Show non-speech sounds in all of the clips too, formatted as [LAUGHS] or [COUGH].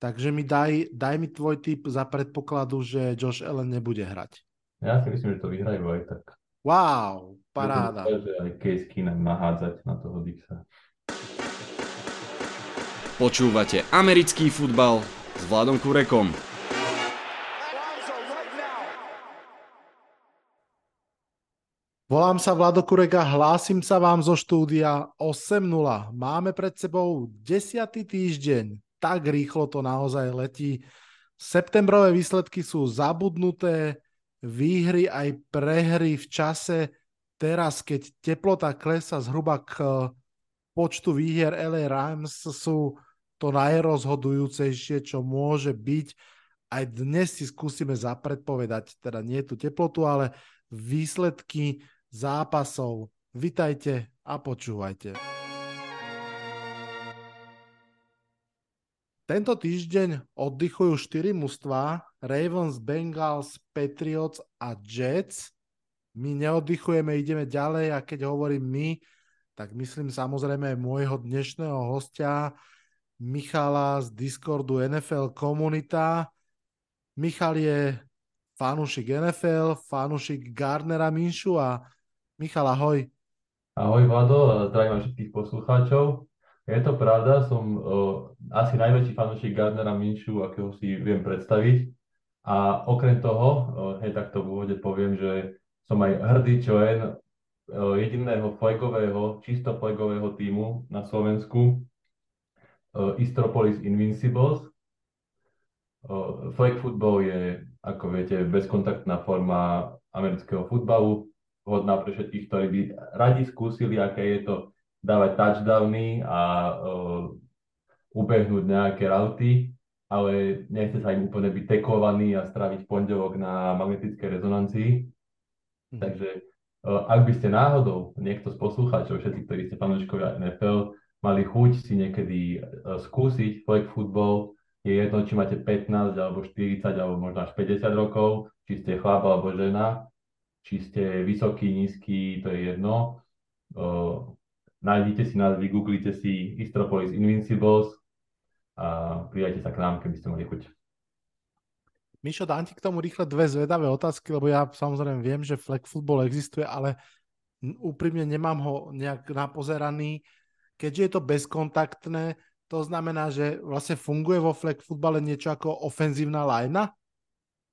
Takže mi daj, daj mi tvoj tip za predpokladu, že Josh Allen nebude hrať. Ja si myslím, že to vyhrajú aj tak. Wow, paráda. Že aj Case Keenum nahádzať na toho Dixa. Počúvate americký futbal s Vladom Kurekom. Volám sa Vlado Kurek a hlásim sa vám zo štúdia 8.0. Máme pred sebou 10. týždeň tak rýchlo to naozaj letí. Septembrové výsledky sú zabudnuté, výhry aj prehry v čase teraz, keď teplota klesa zhruba k počtu výhier LA Rams sú to najrozhodujúcejšie, čo môže byť. Aj dnes si skúsime zapredpovedať, teda nie tú teplotu, ale výsledky zápasov. Vitajte a počúvajte. Tento týždeň oddychujú 4 mužstva, Ravens, Bengals, Patriots a Jets. My neoddychujeme, ideme ďalej a keď hovorím my, tak myslím samozrejme aj môjho dnešného hostia, Michala z Discordu NFL Komunita. Michal je fanúšik NFL, fanúšik Gardnera Minšu a Michal, ahoj. Ahoj Vlado, zdravím všetkých poslucháčov. Je to pravda, som uh, asi najväčší fanúšik Gardnera Minšu, akého si viem predstaviť. A okrem toho, uh, hej, takto v úvode poviem, že som aj hrdý člen uh, jediného flagového, čisto flagového týmu na Slovensku, uh, Istropolis Invincibles. Uh, flag football je, ako viete, bezkontaktná forma amerického futbalu, vhodná pre všetkých, ktorí by radi skúsili, aké je to dávať touchdowny a uh, ubehnúť nejaké rauty, ale nechce sa im úplne byť tekovaný a stráviť pondelok na magnetickej rezonancii. Hmm. Takže uh, ak by ste náhodou, niekto z poslucháčov, všetci, ktorí ste fanúškovia NFL, mali chuť si niekedy uh, skúsiť flag football, je jedno, či máte 15 alebo 40 alebo možno až 50 rokov, či ste chlap alebo žena, či ste vysoký, nízky, to je jedno. Uh, nájdite si nás, vygooglite si Istropolis Invincibles a pridajte sa k nám, keby ste mali chuť. Mišo, dám ti k tomu rýchle dve zvedavé otázky, lebo ja samozrejme viem, že flag football existuje, ale úprimne nemám ho nejak napozeraný. Keďže je to bezkontaktné, to znamená, že vlastne funguje vo flag futbale niečo ako ofenzívna lajna?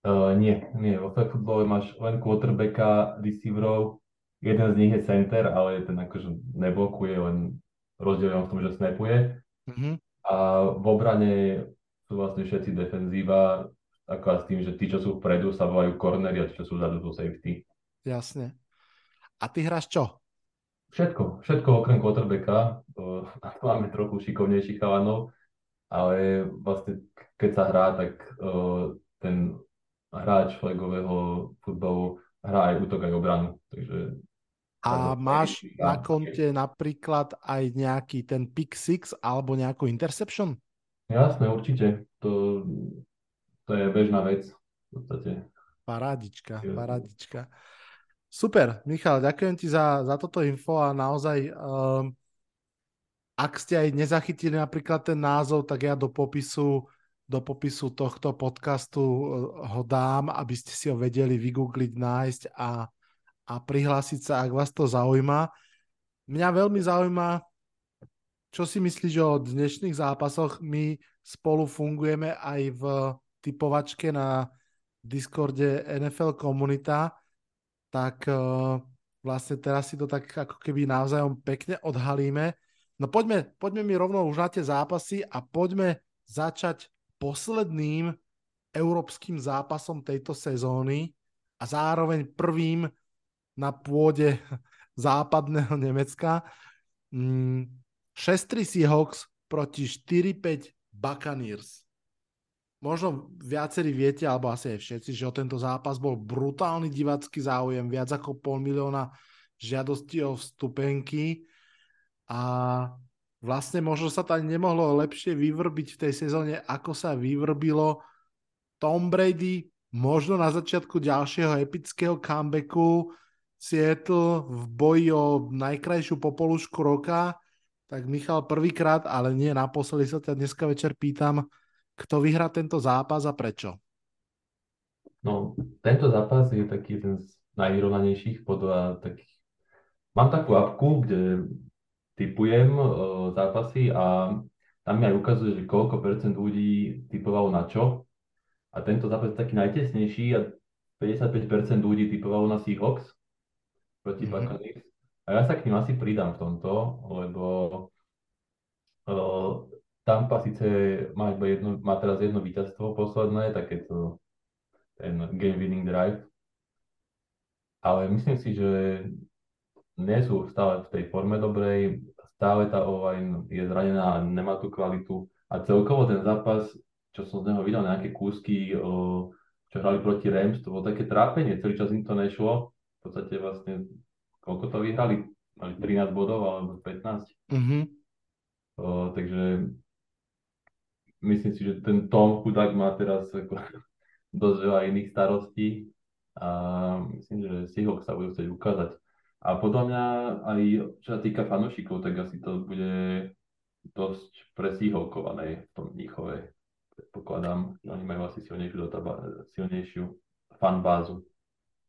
Uh, nie, nie. Vo flag futbale máš len quarterbacka, receiverov jeden z nich je center, ale ten akože neblokuje, len rozdiel v tom, že snapuje. Mm-hmm. A v obrane sú vlastne všetci defenzíva, ako s tým, že tí, čo sú vpredu, sa volajú cornery a tí, čo sú vzadu, sú safety. Jasne. A ty hráš čo? Všetko, všetko okrem quarterbacka. [LAUGHS] Máme trochu šikovnejších chalanov, ale vlastne keď sa hrá, tak ten hráč flagového futbalu hrá aj útok, aj obranu. Takže a máš na konte napríklad aj nejaký ten pick six alebo nejakú interception? Jasné, určite. To, to je bežná vec v podstate. Parádička, parádička. Super, Michal, ďakujem ti za, za toto info a naozaj, um, ak ste aj nezachytili napríklad ten názov, tak ja do popisu, do popisu tohto podcastu uh, ho dám, aby ste si ho vedeli vygoogliť, nájsť a a prihlásiť sa, ak vás to zaujíma. Mňa veľmi zaujíma, čo si myslíš o dnešných zápasoch. My spolu fungujeme aj v typovačke na Discorde NFL komunita, tak uh, vlastne teraz si to tak ako keby navzájom pekne odhalíme. No poďme, poďme mi rovno už na tie zápasy a poďme začať posledným európskym zápasom tejto sezóny a zároveň prvým na pôde [LAUGHS] západného Nemecka. 6-3 mm, Seahawks proti 4-5 Buccaneers. Možno viacerí viete, alebo asi aj všetci, že o tento zápas bol brutálny divacký záujem, viac ako pol milióna žiadostí o vstupenky a vlastne možno sa tam nemohlo lepšie vyvrbiť v tej sezóne, ako sa vyvrbilo Tom Brady, možno na začiatku ďalšieho epického comebacku, Seattle v boji o najkrajšiu popolušku roka, tak Michal prvýkrát, ale nie naposledy sa ťa dneska večer pýtam, Kto vyhrá tento zápas a prečo? No, tento zápas je taký jeden z najvyrovnanejších podľa takých... Mám takú apku, kde typujem uh, zápasy a tam mi aj ukazuje, že koľko percent ľudí typovalo na čo. A tento zápas je taký najtesnejší a 55% ľudí typovalo na Seahawks proti mm-hmm. Buccaneers. A ja sa k ním asi pridám v tomto, lebo uh, Tampa síce má, iba jedno, má teraz jedno víťazstvo posledné, takéto ten game winning drive, ale myslím si, že nie sú stále v tej forme dobrej, stále tá online je zranená, nemá tú kvalitu. A celkovo ten zápas, čo som z neho videl, nejaké kúsky, uh, čo hrali proti Rams, to bolo také trápenie, celý čas im to nešlo, podstate vlastne koľko to vyhrali? Mali 13 bodov alebo 15. Mm-hmm. O, takže myslím si, že ten Tom chudák má teraz ako, [LAUGHS] dosť veľa iných starostí a myslím, že Seahawks sa budú chcieť ukázať. A podľa mňa aj čo sa týka fanúšikov, tak asi to bude dosť presíhovkované v tom Mníchove. Predpokladám, oni majú asi silnejšiu, silnejšiu fanbázu.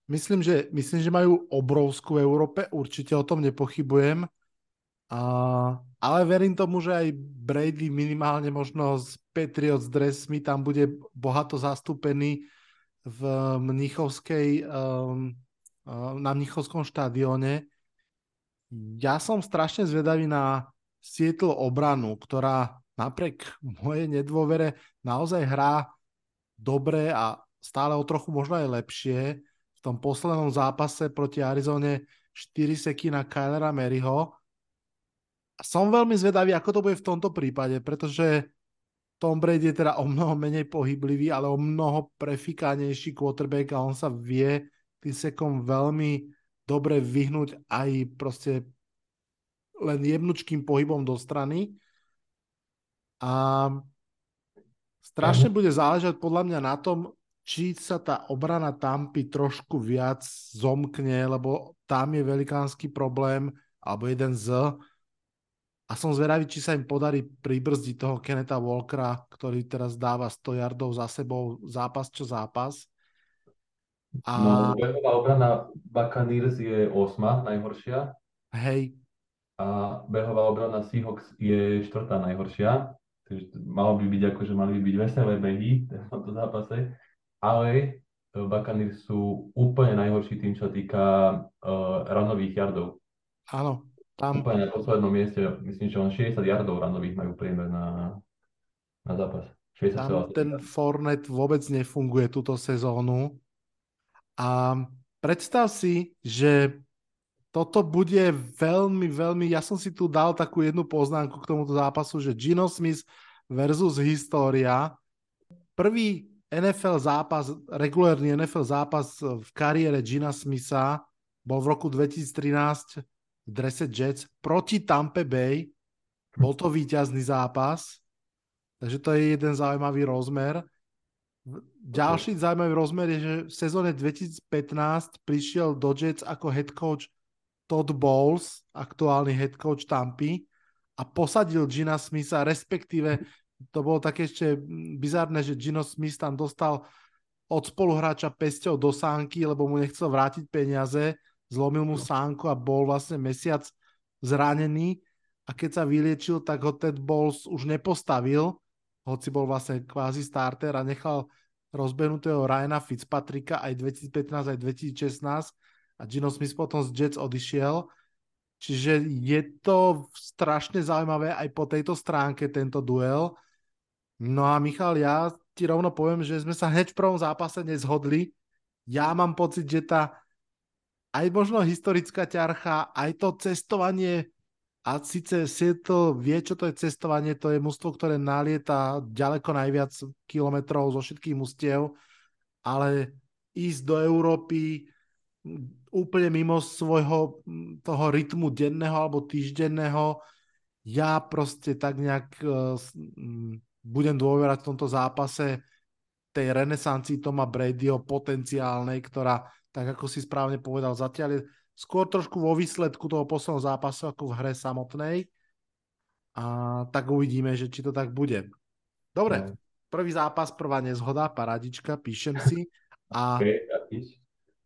Myslím že, myslím, že majú obrovskú v Európe, určite o tom nepochybujem. A, ale verím tomu, že aj Brady minimálne možno z Patriots dresmi tam bude bohato zastúpený v Mnichovskej, um, na Mnichovskom štadióne. Ja som strašne zvedavý na Seattle obranu, ktorá napriek mojej nedôvere naozaj hrá dobre a stále o trochu možno aj lepšie v tom poslednom zápase proti Arizone 4 seky na Kylera Maryho. Som veľmi zvedavý, ako to bude v tomto prípade, pretože Tom Brady je teda o mnoho menej pohyblivý, ale o mnoho prefikánejší quarterback a on sa vie tým sekom veľmi dobre vyhnúť aj proste len jemnučkým pohybom do strany. A strašne bude záležať podľa mňa na tom, či sa tá obrana Tampy trošku viac zomkne, lebo tam je velikánsky problém, alebo jeden z. A som zvedavý, či sa im podarí pribrzdiť toho Keneta Walkera, ktorý teraz dáva 100 yardov za sebou zápas čo zápas. A... No, behová obrana Buccaneers je 8, najhoršia. Hej. A behová obrana Seahawks je 4. najhoršia. Takže malo by byť ako, že mali by byť veselé behy v tomto zápase ale eh, Buccaneers sú úplne najhorší tým, čo týka uh, ranových jardov. Áno. Tam... Úplne na poslednom mieste, myslím, že len 60 yardov ranových majú priemer na, na zápas. 60 tam ten Fornet vôbec nefunguje túto sezónu. A predstav si, že toto bude veľmi, veľmi... Ja som si tu dal takú jednu poznámku k tomuto zápasu, že Gino Smith versus História. Prvý NFL zápas, regulárny NFL zápas v kariére Gina Smitha bol v roku 2013 v drese Jets proti Tampa Bay. Bol to víťazný zápas, takže to je jeden zaujímavý rozmer. Ďalší zaujímavý rozmer je, že v sezóne 2015 prišiel do Jets ako head coach Todd Bowles, aktuálny head coach Tampy a posadil Gina Smitha, respektíve to bolo také ešte bizarné, že Gino Smith tam dostal od spoluhráča pesťou do sánky, lebo mu nechcel vrátiť peniaze, zlomil mu no. sánku a bol vlastne mesiac zranený a keď sa vyliečil, tak ho Ted Bowles už nepostavil, hoci bol vlastne kvázi starter a nechal rozbehnutého Ryana Fitzpatricka aj 2015, aj 2016 a Gino Smith potom z Jets odišiel. Čiže je to strašne zaujímavé aj po tejto stránke tento duel No a Michal, ja ti rovno poviem, že sme sa hneď v prvom zápase nezhodli. Ja mám pocit, že tá aj možno historická ťarcha, aj to cestovanie a síce Seattle vie, čo to je cestovanie, to je mužstvo, ktoré nalieta ďaleko najviac kilometrov zo všetkých mustiev, ale ísť do Európy úplne mimo svojho toho rytmu denného alebo týždenného, ja proste tak nejak budem dôverať v tomto zápase tej renesancii Toma Bradyho potenciálnej, ktorá, tak ako si správne povedal, zatiaľ je skôr trošku vo výsledku toho posledného zápasu ako v hre samotnej. A tak uvidíme, že či to tak bude. Dobre. No. Prvý zápas, prvá nezhoda, paradička, píšem si. [LAUGHS] A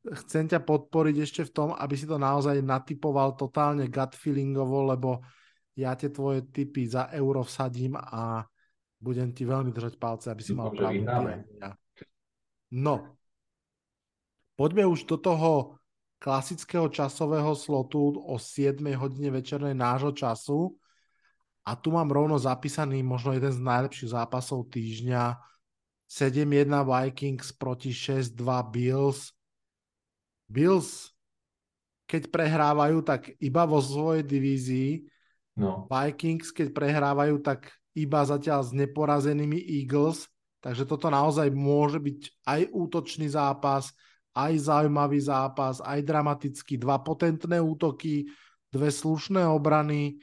chcem ťa podporiť ešte v tom, aby si to naozaj natypoval totálne gut feelingovo, lebo ja tie tvoje typy za euro vsadím a budem ti veľmi držať palce, aby si mal pravdu. No, poďme už do toho klasického časového slotu o 7 hodine večernej nášho času. A tu mám rovno zapísaný možno jeden z najlepších zápasov týždňa. 7-1 Vikings proti 6-2 Bills. Bills, keď prehrávajú, tak iba vo svojej divízii. No, Vikings, keď prehrávajú, tak iba zatiaľ s neporazenými Eagles. Takže toto naozaj môže byť aj útočný zápas, aj zaujímavý zápas, aj dramatický. Dva potentné útoky, dve slušné obrany.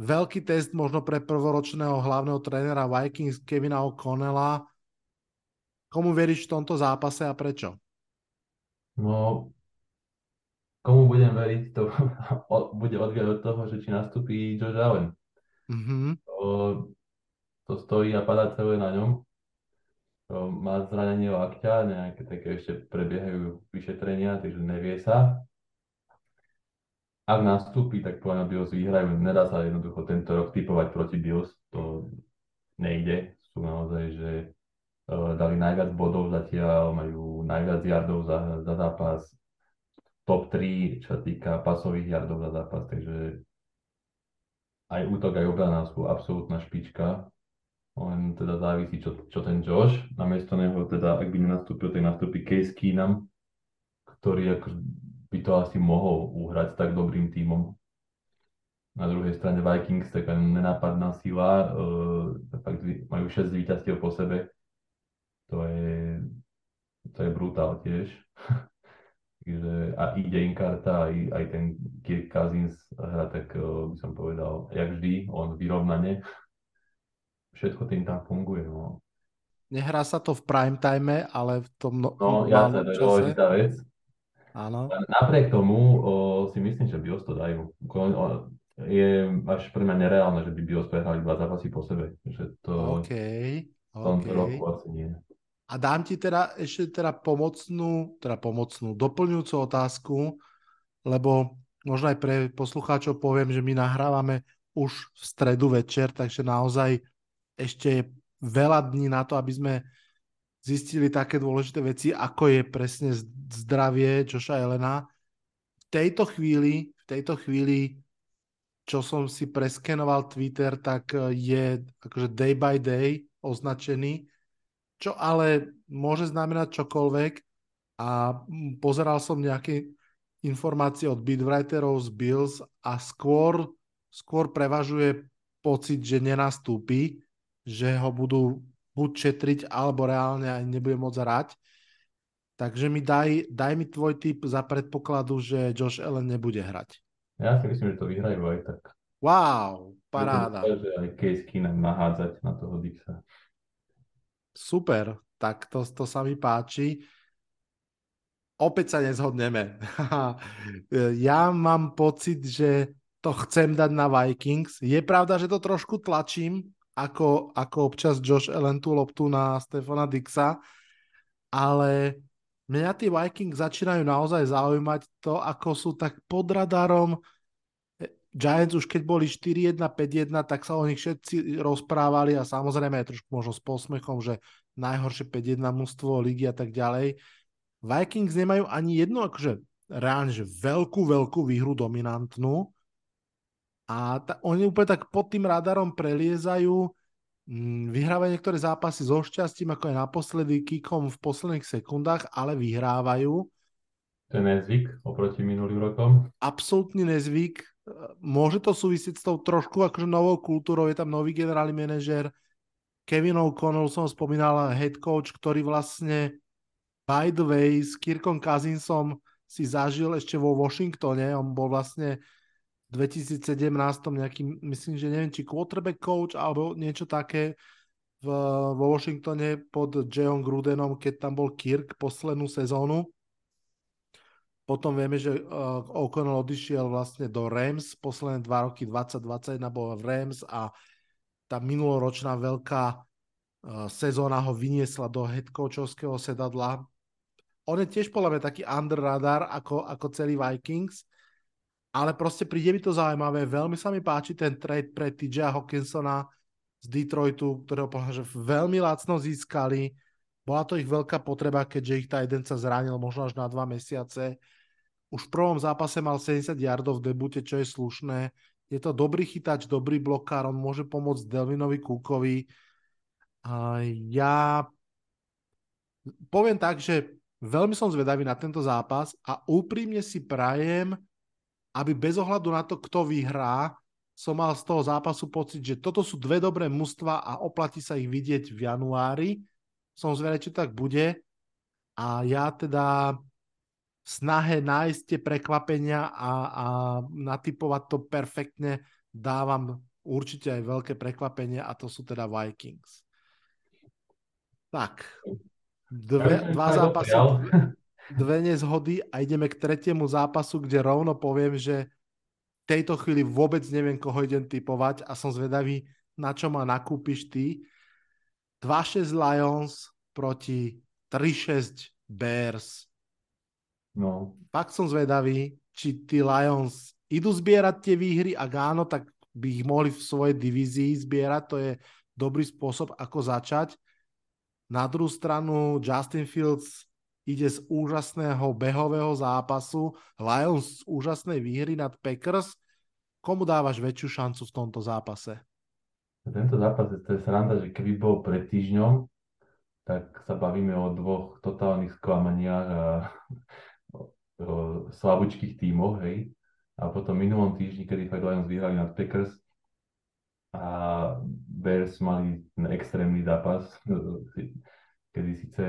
Veľký test možno pre prvoročného hlavného trénera Vikings Kevina O'Connella. Komu veríš v tomto zápase a prečo? no, komu budem veriť, to [LAUGHS] bude odviať od toho, že či nastúpi Josh Allen. Mhm. To, to stojí a padá celé na ňom. To má zranenie lakťa, nejaké také ešte prebiehajú vyšetrenia, takže nevie sa. Ak nastúpi, tak podľa mňa Bills vyhrajú. Nedá sa jednoducho tento rok typovať proti Bills. To nejde. Sú naozaj, že dali najviac bodov zatiaľ, majú najviac yardov za, za zápas. Top 3, čo sa týka pasových yardov za zápas, takže aj útok, aj obrana sú absolútna špička. Len teda závisí, čo, čo ten Josh. Namiesto neho, teda, ak by nenastúpil, tak nastúpi Case Keenum, ktorý ako by to asi mohol uhrať s tak dobrým tímom. Na druhej strane Vikings, taká nenápadná sila, uh, fakt majú 6 víťazstiev po sebe. To je, to je brutál tiež. [LAUGHS] Takže, a ide im karta, aj, aj ten Kirk Cousins hra, tak uh, by som povedal, jak vždy, on vyrovnane. Všetko tým tam funguje. No, Nehrá sa to v prime time, ale v tom no, no normálnom to je dôležitá vec. Áno. Napriek tomu o, si myslím, že Bios to dajú. O, Je až pre mňa nereálne, že by Bios prehrali dva zápasy po sebe. Že to OK. v tomto OK. roku asi nie. A dám ti teda ešte teda pomocnú, teda pomocnú, doplňujúcu otázku, lebo možno aj pre poslucháčov poviem, že my nahrávame už v stredu večer, takže naozaj ešte je veľa dní na to, aby sme zistili také dôležité veci, ako je presne zdravie Joša Elena. V tejto chvíli, v tejto chvíli, čo som si preskenoval Twitter, tak je akože day by day označený, čo ale môže znamenať čokoľvek a pozeral som nejaké informácie od beatwriterov z Bills a skôr, skôr prevažuje pocit, že nenastúpi, že ho budú buď šetriť, alebo reálne aj nebude môcť hrať. Takže mi daj, daj mi tvoj tip za predpokladu, že Josh Allen nebude hrať. Ja si myslím, že to vyhrajú aj tak. Wow, paráda. Že aj Case Keenum nahádzať na toho Dixa. Super, tak to, to sa mi páči. Opäť sa nezhodneme. [LAUGHS] ja mám pocit, že to chcem dať na Vikings. Je pravda, že to trošku tlačím, ako, ako občas Josh Allen tú loptu na Stefana Dixa, ale mňa tí Vikings začínajú naozaj zaujímať to, ako sú tak pod radarom. Giants už keď boli 4-1, 5-1, tak sa o nich všetci rozprávali a samozrejme aj trošku možno s posmechom, že najhoršie 5-1 mužstvo ligy a tak ďalej. Vikings nemajú ani jednu akože reálne, že veľkú, veľkú výhru dominantnú a ta, oni úplne tak pod tým radarom preliezajú, mm, vyhrávajú niektoré zápasy so šťastím, ako je naposledy kikom v posledných sekundách, ale vyhrávajú. To je nezvyk oproti minulým rokom. Absolútny nezvyk. Môže to súvisieť s tou trošku akože novou kultúrou, je tam nový generálny manažer, Kevin O'Connell som spomínal, head coach, ktorý vlastne by the way s Kirkom Cousinsom si zažil ešte vo Washingtone, on bol vlastne v 2017 nejaký, myslím, že neviem, či quarterback coach alebo niečo také v, vo Washingtone pod Jayom Grudenom, keď tam bol Kirk poslednú sezónu. Potom vieme, že uh, O'Connell odišiel vlastne do Rams, posledné dva roky 2021 bol v Rams a tá minuloročná veľká uh, sezóna ho vyniesla do headcoachovského sedadla. On je tiež podľa mňa taký under radar ako, ako celý Vikings, ale proste príde mi to zaujímavé. Veľmi sa mi páči ten trade pre TJ Hawkinsona z Detroitu, ktorého že veľmi lacno získali. Bola to ich veľká potreba, keďže ich tá jeden sa zranil možno až na dva mesiace. Už v prvom zápase mal 70 yardov v debute, čo je slušné. Je to dobrý chytač, dobrý blokár, on môže pomôcť Delvinovi Kúkovi. A ja poviem tak, že veľmi som zvedavý na tento zápas a úprimne si prajem, aby bez ohľadu na to, kto vyhrá, som mal z toho zápasu pocit, že toto sú dve dobré mužstva a oplatí sa ich vidieť v januári. Som zvedavý, či tak bude. A ja teda snahe nájsť tie prekvapenia a, a natypovať to perfektne dávam určite aj veľké prekvapenie a to sú teda Vikings. Tak, dve, dva zápasy, dve nezhody a ideme k tretiemu zápasu, kde rovno poviem, že v tejto chvíli vôbec neviem, koho idem typovať a som zvedavý, na čo ma nakúpiš ty. 2-6 Lions proti 3-6 Bears. No. Fakt som zvedavý, či tí Lions idú zbierať tie výhry, ak áno, tak by ich mohli v svojej divízii zbierať, to je dobrý spôsob, ako začať. Na druhú stranu Justin Fields ide z úžasného behového zápasu, Lions z úžasnej výhry nad Packers. Komu dávaš väčšiu šancu v tomto zápase? Tento zápas, to je sranda, že keby bol pred týždňom, tak sa bavíme o dvoch totálnych sklamaniach a slabúčkých tímoch, hej. A potom minulom týždni, kedy fakt Lions vyhrali nad Packers a Bears mali extrémny zápas, kedy síce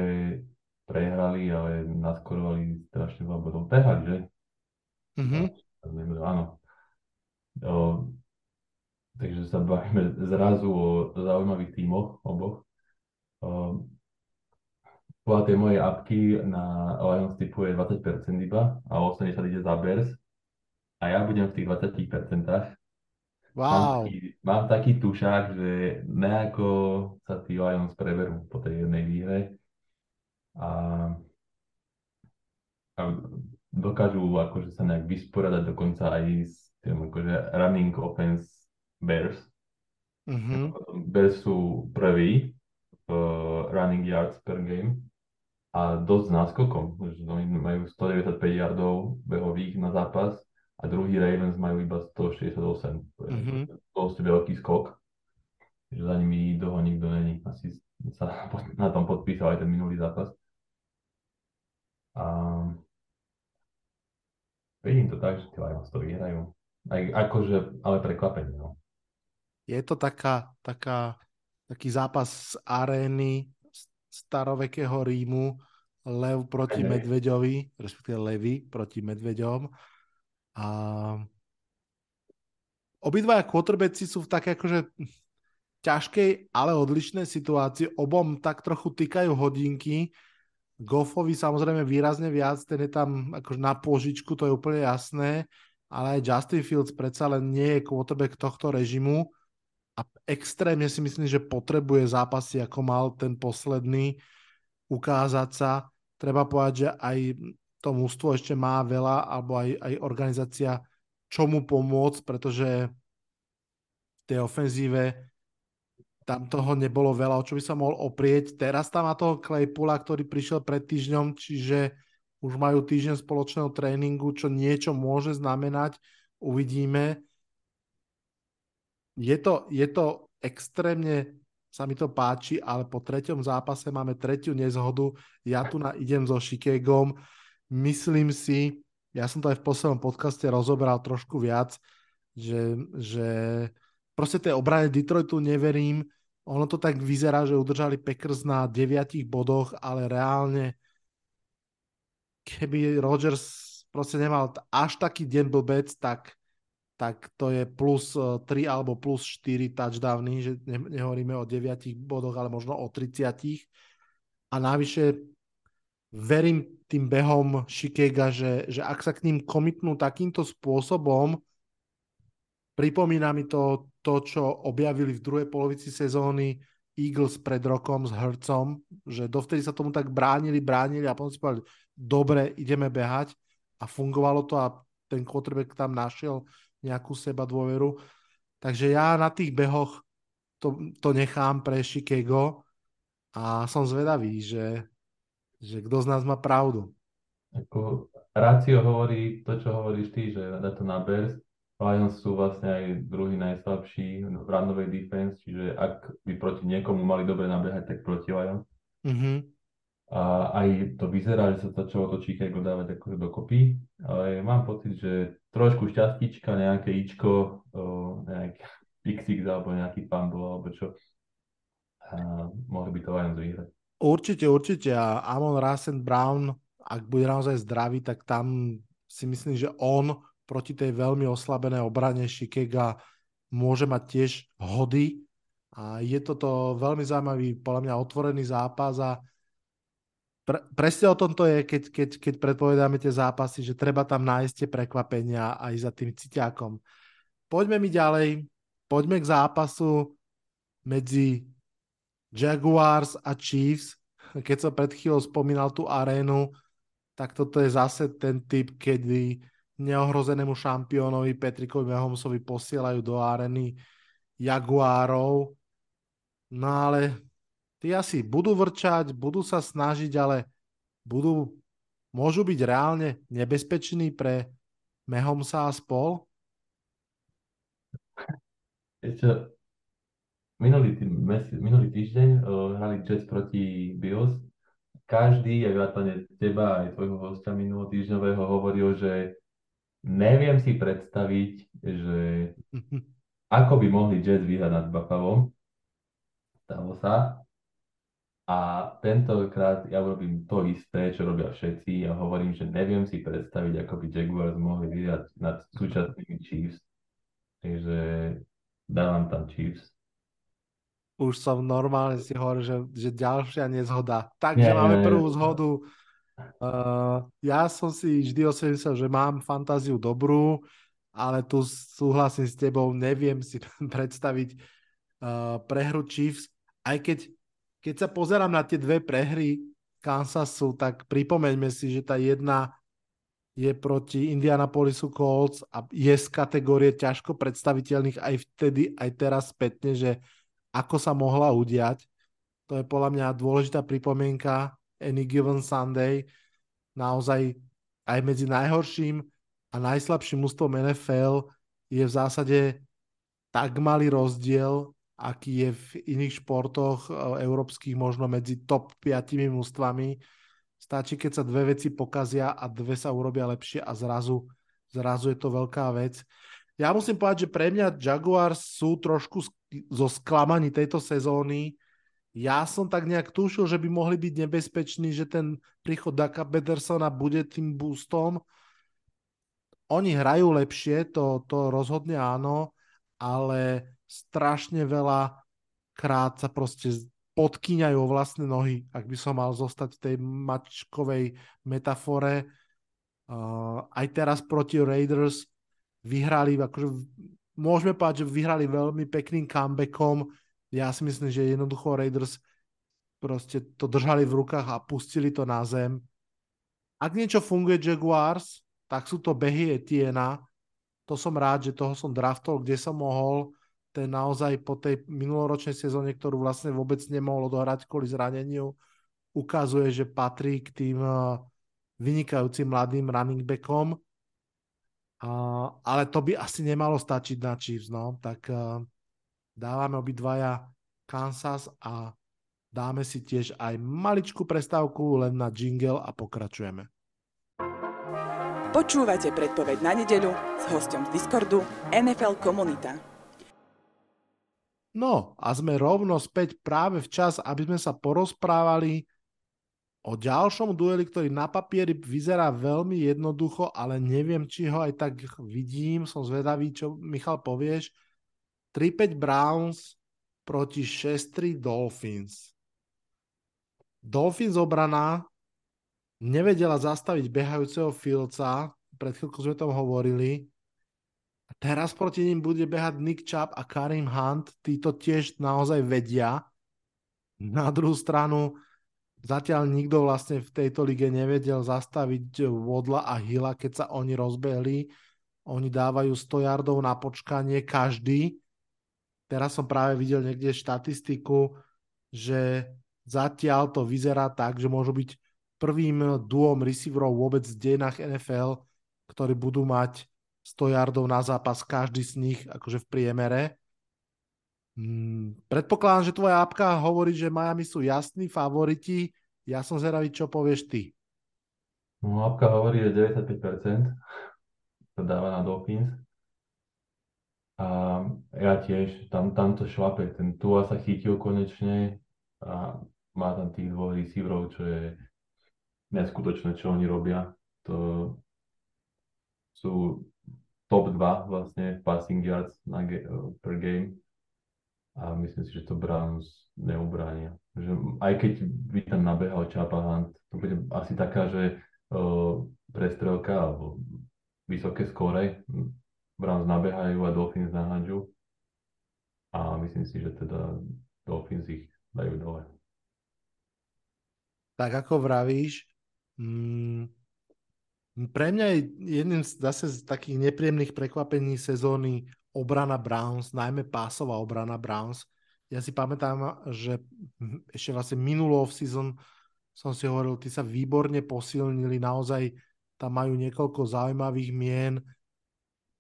prehrali, ale naskorovali strašne veľa bodov. Prehrali, že? Mm-hmm. Áno. O, takže sa bavíme zrazu o zaujímavých tímoch oboch. O, podľa tej mojej apky na Lions typuje 20% iba a 80% ide za Bears a ja budem v tých 20%. Wow. Mám taký, mám taký tušák, že nejako sa tí Lions preberú po tej jednej výhre a, a dokážu akože sa nejak vysporiadať dokonca aj s tým akože running offense Bears. Mm-hmm. Bears sú prví v running yards per game a dosť náskokom. Oni majú 195 yardov behových na zápas a druhý Ravens majú iba 168. To je mm-hmm. veľký skok. Že za nimi toho nikto není. Asi sa na tom podpísal aj ten minulý zápas. A vidím to tak, že tí Lions to vyhrajú. Aj, akože, ale prekvapenie. No. Je to taká, taká, taký zápas z arény starovekého Rímu, Lev proti. Medveďovi, respektíve Levy proti Medveďom. A obidvaja quarterbacki sú v také akože ťažkej, ale odlišnej situácii. Obom tak trochu týkajú hodinky. Goffovi samozrejme výrazne viac, ten je tam akože na požičku, to je úplne jasné, ale aj Justin Fields predsa len nie je quarterback tohto režimu extrémne si myslím, že potrebuje zápasy, ako mal ten posledný, ukázať sa. Treba povedať, že aj to mústvo ešte má veľa, alebo aj, aj organizácia, čo mu pomôcť, pretože v tej ofenzíve tam toho nebolo veľa, o čo by sa mohol oprieť. Teraz tam má toho Claypoola, ktorý prišiel pred týždňom, čiže už majú týždeň spoločného tréningu, čo niečo môže znamenať. Uvidíme. Je to, je to extrémne sa mi to páči, ale po treťom zápase máme tretiu nezhodu. Ja tu na, idem so Shikegom. Myslím si, ja som to aj v poslednom podcaste rozoberal trošku viac, že, že proste tej obrane Detroitu neverím. Ono to tak vyzerá, že udržali Packers na 9 bodoch, ale reálne keby Rodgers proste nemal až taký deň blbec, tak tak to je plus 3 e, alebo plus 4 touchdowny, že ne, nehovoríme o 9 bodoch, ale možno o 30. A navyše verím tým behom Shikega, že, že ak sa k ním komitnú takýmto spôsobom, Pripomína mi to to, čo objavili v druhej polovici sezóny Eagles pred rokom s Hercom, že dovtedy sa tomu tak bránili, bránili a potom si povedali, dobre, ideme behať a fungovalo to a ten quarterback tam našiel nejakú seba dôveru. Takže ja na tých behoch to, to nechám pre Chicago a som zvedavý, že, že kto z nás má pravdu. Ako Rácio hovorí to, čo hovoríš ty, že na to na Bears, Lions sú vlastne aj druhý najslabší v runovej defense, čiže ak by proti niekomu mali dobre nabehať, tak proti Lions. Mm-hmm. A aj to vyzerá, že sa začalo to Chicago dávať akože dokopy, ale mám pocit, že trošku šťastíčka, nejaké ičko, nejaký pixix alebo nejaký fumble alebo čo, a mohli by to Lions vyhrať. Určite, určite. A Amon Rasen Brown, ak bude naozaj zdravý, tak tam si myslím, že on proti tej veľmi oslabenej obrane Chicago môže mať tiež hody. A je toto veľmi zaujímavý, podľa mňa otvorený zápas a pre, presne o tom to je, keď, keď, keď predpovedáme tie zápasy, že treba tam nájsť tie prekvapenia aj za tým citiakom. Poďme mi ďalej, poďme k zápasu medzi Jaguars a Chiefs. Keď som pred chvíľou spomínal tú arénu, tak toto je zase ten typ, kedy neohrozenému šampiónovi Petrikovi Mahomsovi posielajú do arény Jaguárov. No ale tí asi budú vrčať, budú sa snažiť, ale budú, môžu byť reálne nebezpeční pre Mehomsa a spol? Ešte, minulý, tý, minulý týždeň uh, hrali Jets proti Bills. Každý, aj vrátane teba, aj tvojho hostia minulotýždňového, hovoril, že neviem si predstaviť, že [LAUGHS] ako by mohli Jets vyhrať nad Buffalo. Stalo sa. A tentokrát ja urobím to isté, čo robia všetci a hovorím, že neviem si predstaviť, ako by Jaguars mohli vyhrať nad súčasnými Chiefs. Takže dávam tam Chiefs. Už som normálne si hovoril, že, že ďalšia nezhoda. Takže nie, máme nie, prvú zhodu. Uh, ja som si vždy osvedčil, že mám fantáziu dobrú, ale tu súhlasím s tebou, neviem si [LAUGHS] predstaviť uh, prehru Chiefs, aj keď keď sa pozerám na tie dve prehry Kansasu, tak pripomeňme si, že tá jedna je proti Indianapolisu Colts a je z kategórie ťažko predstaviteľných aj vtedy, aj teraz spätne, že ako sa mohla udiať. To je podľa mňa dôležitá pripomienka Any Given Sunday. Naozaj aj medzi najhorším a najslabším ústvom NFL je v zásade tak malý rozdiel, aký je v iných športoch e, európskych možno medzi top 5 mústvami. Stačí, keď sa dve veci pokazia a dve sa urobia lepšie a zrazu, zrazu je to veľká vec. Ja musím povedať, že pre mňa Jaguars sú trošku zo sklamaní tejto sezóny. Ja som tak nejak tušil, že by mohli byť nebezpeční, že ten príchod Daka Pedersona bude tým boostom. Oni hrajú lepšie, to, to rozhodne áno, ale strašne veľa krát sa proste podkýňajú o vlastné nohy, ak by som mal zostať v tej mačkovej metafore. Uh, aj teraz proti Raiders vyhrali, akože môžeme povedať, že vyhrali veľmi pekným comebackom. Ja si myslím, že jednoducho Raiders proste to držali v rukách a pustili to na zem. Ak niečo funguje Jaguars, tak sú to behy Etiena. To som rád, že toho som draftol, kde som mohol ten naozaj po tej minuloročnej sezóne, ktorú vlastne vôbec nemohol odohrať kvôli zraneniu, ukazuje, že patrí k tým eh, vynikajúcim mladým running backom. Ale to by asi nemalo stačiť na Chiefs, no. Tak uh, dávame obidvaja Kansas a dáme si tiež aj maličku prestávku len na jingle a pokračujeme. Počúvate predpoveď na nedeľu s hostom z Discordu NFL Komunita. No a sme rovno späť práve včas, aby sme sa porozprávali o ďalšom dueli, ktorý na papieri vyzerá veľmi jednoducho, ale neviem, či ho aj tak vidím. Som zvedavý, čo Michal povieš. 3-5 Browns proti 6-3 Dolphins. Dolphins obrana nevedela zastaviť behajúceho Filca, pred chvíľkou sme tom hovorili. Teraz proti ním bude behať Nick Chubb a Karim Hunt, títo tiež naozaj vedia. Na druhú stranu, zatiaľ nikto vlastne v tejto lige nevedel zastaviť Vodla a Hila, keď sa oni rozbehli. Oni dávajú 100 yardov na počkanie každý. Teraz som práve videl niekde štatistiku, že zatiaľ to vyzerá tak, že môžu byť prvým duom receiverov vôbec v dejinách NFL, ktorí budú mať 100 yardov na zápas každý z nich akože v priemere. Hmm, predpokladám, že tvoja apka hovorí, že Miami sú jasní favoriti. Ja som zvedavý, čo povieš ty. No, apka hovorí, že 95% to dáva na Dolphins. A ja tiež, tam, tam to šlape. Ten Tua sa chytil konečne a má tam tých dvoch receiverov, čo je neskutočné, čo oni robia. To sú top 2 vlastne passing yards na ge- per game a myslím si, že to Browns neubránia. Že aj keď by tam nabehal Chapa Hunt, to bude asi taká, že uh, prestrelka alebo vysoké skóre. Browns nabehajú a Dolphins nahádžu. A myslím si, že teda Dolphins ich dajú dole. Tak ako vravíš, mm, pre mňa je jedným z, zase z takých nepríjemných prekvapení sezóny obrana Browns, najmä pásová obrana Browns. Ja si pamätám, že ešte vlastne minulú off-season som si hovoril, tí sa výborne posilnili, naozaj tam majú niekoľko zaujímavých mien,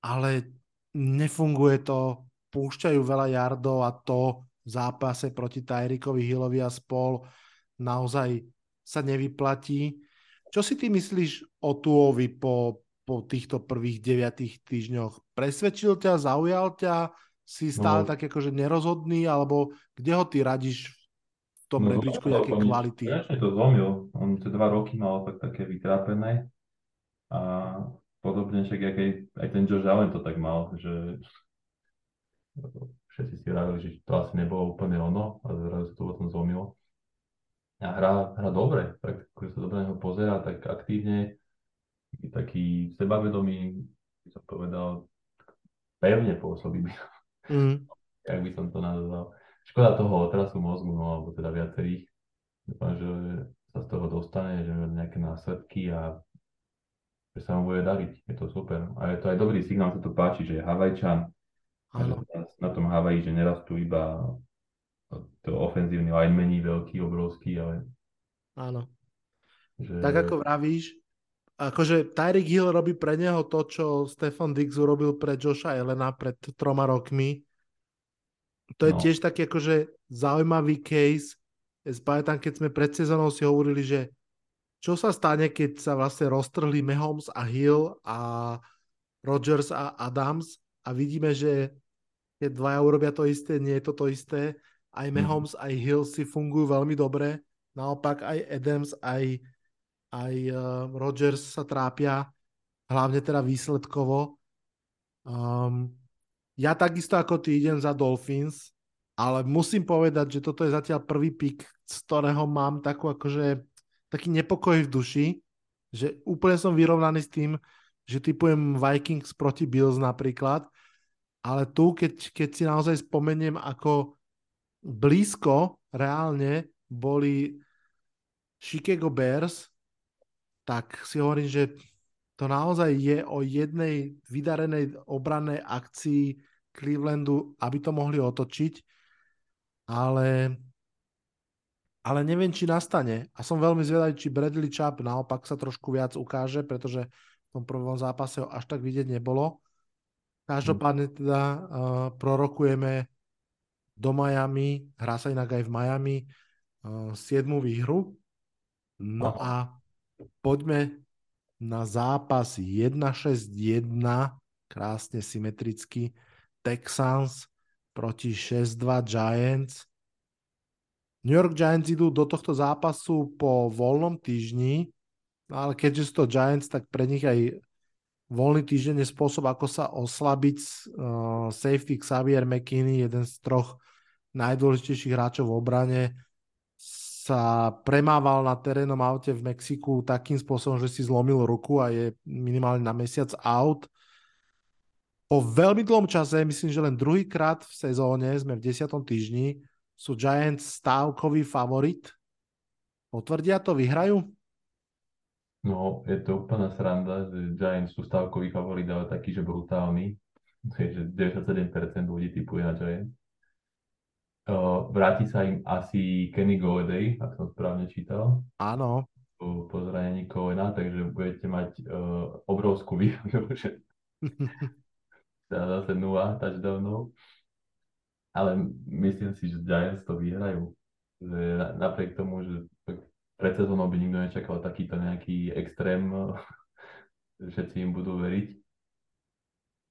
ale nefunguje to, púšťajú veľa jardov a to v zápase proti Tyrikovi Hillovi a spol naozaj sa nevyplatí. Čo si ty myslíš o Tuovi po, po týchto prvých deviatých týždňoch? Presvedčil ťa, zaujal ťa? Si stále no. tak akože nerozhodný? Alebo kde ho ty radíš v tom no, rebríčku no, nejakej kvality? Konečne to zlomil. On tie dva roky mal tak také vytrápené. A podobne, však aj, aj ten Josh Allen to tak mal, že všetci si vravili, že to asi nebolo úplne ono a zrazu to potom zlomilo a hrá, hrá dobre, tak keď sa dobre ho pozera, tak aktívne, taký sebavedomý, by som povedal, pevne pôsobí. Mm. [LAUGHS] Jak by som to nazval. Škoda toho otrasu mozgu, no alebo teda viacerých. Dúfam, že sa z toho dostane, že nejaké následky a že sa mu bude dariť. Je to super. A je to aj dobrý signál, sa to páči, že je Havajčan. Ano. Na tom Havaji, že nerastú iba to ofenzívny linemení veľký, obrovský, ale... Áno. Že... Tak ako vravíš, akože Tyreek Hill robí pre neho to, čo Stefan Diggs urobil pre Josha Elena pred troma rokmi. To je no. tiež taký akože zaujímavý case. Ja pamätám, keď sme pred sezónou si hovorili, že čo sa stane, keď sa vlastne roztrhli Mahomes a Hill a Rodgers a Adams a vidíme, že keď dvaja urobia to isté, nie je to to isté aj. Mahomes, mm. aj Hill si fungujú veľmi dobre. Naopak aj Adams, aj, aj uh, Rodgers sa trápia, hlavne teda výsledkovo. Um, ja takisto ako ty idem za Dolphins, ale musím povedať, že toto je zatiaľ prvý pick, z ktorého mám takú akože taký nepokoj v duši, že úplne som vyrovnaný s tým, že typujem Vikings proti Bills napríklad, ale tu, keď, keď si naozaj spomeniem, ako blízko reálne boli Chicago Bears, tak si hovorím, že to naozaj je o jednej vydarenej obrannej akcii Clevelandu, aby to mohli otočiť, ale, ale neviem, či nastane. A som veľmi zvedavý, či Bradley Chubb naopak sa trošku viac ukáže, pretože v tom prvom zápase ho až tak vidieť nebolo. Každopádne teda uh, prorokujeme do Miami, hrá sa inak aj v Miami, uh, 7 výhru. No a poďme na zápas 1-6-1, krásne symetricky, Texans proti 6-2 Giants. New York Giants idú do tohto zápasu po voľnom týždni, ale keďže sú to Giants, tak pre nich aj voľný týždeň je spôsob, ako sa oslabiť. Uh, safety Xavier McKinney, jeden z troch najdôležitejších hráčov v obrane, sa premával na terénom aute v Mexiku takým spôsobom, že si zlomil ruku a je minimálne na mesiac out. po veľmi dlhom čase, myslím, že len druhýkrát v sezóne, sme v 10. týždni, sú Giants stávkový favorit. Potvrdia to, vyhrajú? No, je to úplná sranda, že Giants sú stávkový favorit, ale taký, že brutálny. že 97% ľudí typuje na Giants. Vráti sa im asi Kenny Golladay, ak som správne čítal. Áno. Po, zranení Coena, takže budete mať uh, obrovskú výhodu, [LAUGHS] že zase nula touchdownov. Ale myslím si, že Giants to vyhrajú. Že napriek tomu, že pred sezónou by nikto nečakal takýto nejaký extrém, [LAUGHS] že všetci im budú veriť.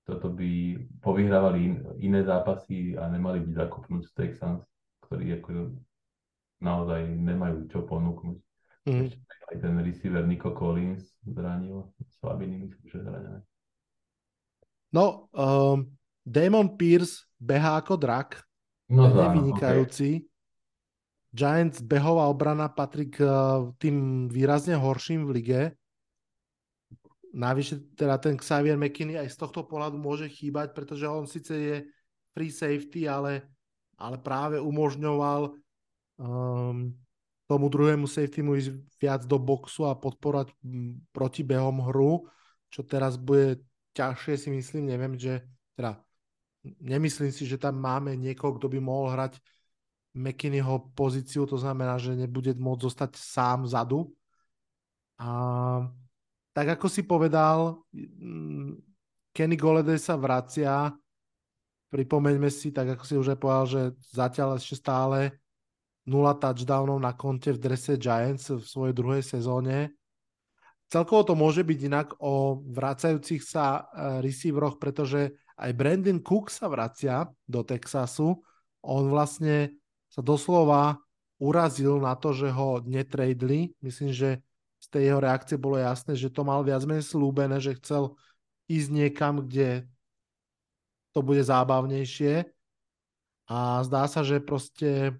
Toto by povyhrávali in, iné zápasy a nemali byť zakopnúť z Texans, ktorí ako naozaj nemajú čo ponúknuť. Mm. Aj ten receiver Nico Collins zranil, slabiny myslím, že zranené. No, um, Damon Pierce behá ako drak. No je vynikajúci. Okay. Giants behová obrana patrí k uh, tým výrazne horším v lige. Navyše teda ten Xavier McKinney aj z tohto pohľadu môže chýbať, pretože on síce je free safety, ale, ale práve umožňoval um, tomu druhému safety mu ísť viac do boxu a podporať proti behom hru, čo teraz bude ťažšie si myslím, neviem, že teda nemyslím si, že tam máme niekoho, kto by mohol hrať McKinneyho pozíciu, to znamená, že nebude môcť zostať sám vzadu. A tak ako si povedal, mm, Kenny Golede sa vracia, pripomeňme si, tak ako si už aj povedal, že zatiaľ ešte stále 0 touchdownov na konte v drese Giants v svojej druhej sezóne. Celkovo to môže byť inak o vracajúcich sa e, receiveroch, pretože aj Brandon Cook sa vracia do Texasu. On vlastne sa doslova urazil na to, že ho netradeli. Myslím, že tej jeho reakcie bolo jasné, že to mal viac menej slúbené, že chcel ísť niekam, kde to bude zábavnejšie. A zdá sa, že proste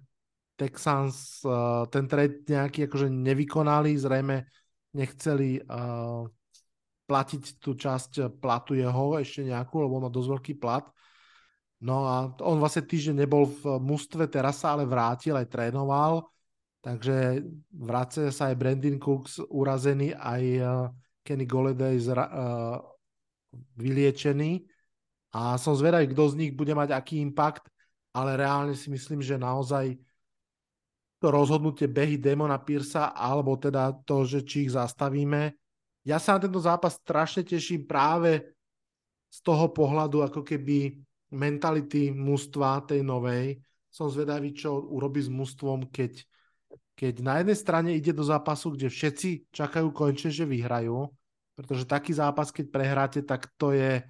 Texans e, ten trade nejaký akože nevykonali, zrejme nechceli uh, platiť tú časť platu jeho ešte nejakú, lebo má dosť veľký plat. No a on vlastne týždeň nebol v mústve, teraz sa ale vrátil, aj trénoval, takže vracia sa aj Brandon Cooks urazený, aj uh, Kenny Golladay zra, uh, vyliečený a som zvedavý, kto z nich bude mať aký impact, ale reálne si myslím, že naozaj to rozhodnutie behy Demona Piersa, alebo teda to, že či ich zastavíme. Ja sa na tento zápas strašne teším práve z toho pohľadu ako keby mentality mužstva tej novej. Som zvedavý, čo urobí s mužstvom, keď, keď na jednej strane ide do zápasu, kde všetci čakajú konečne, že vyhrajú, pretože taký zápas, keď prehráte, tak to je,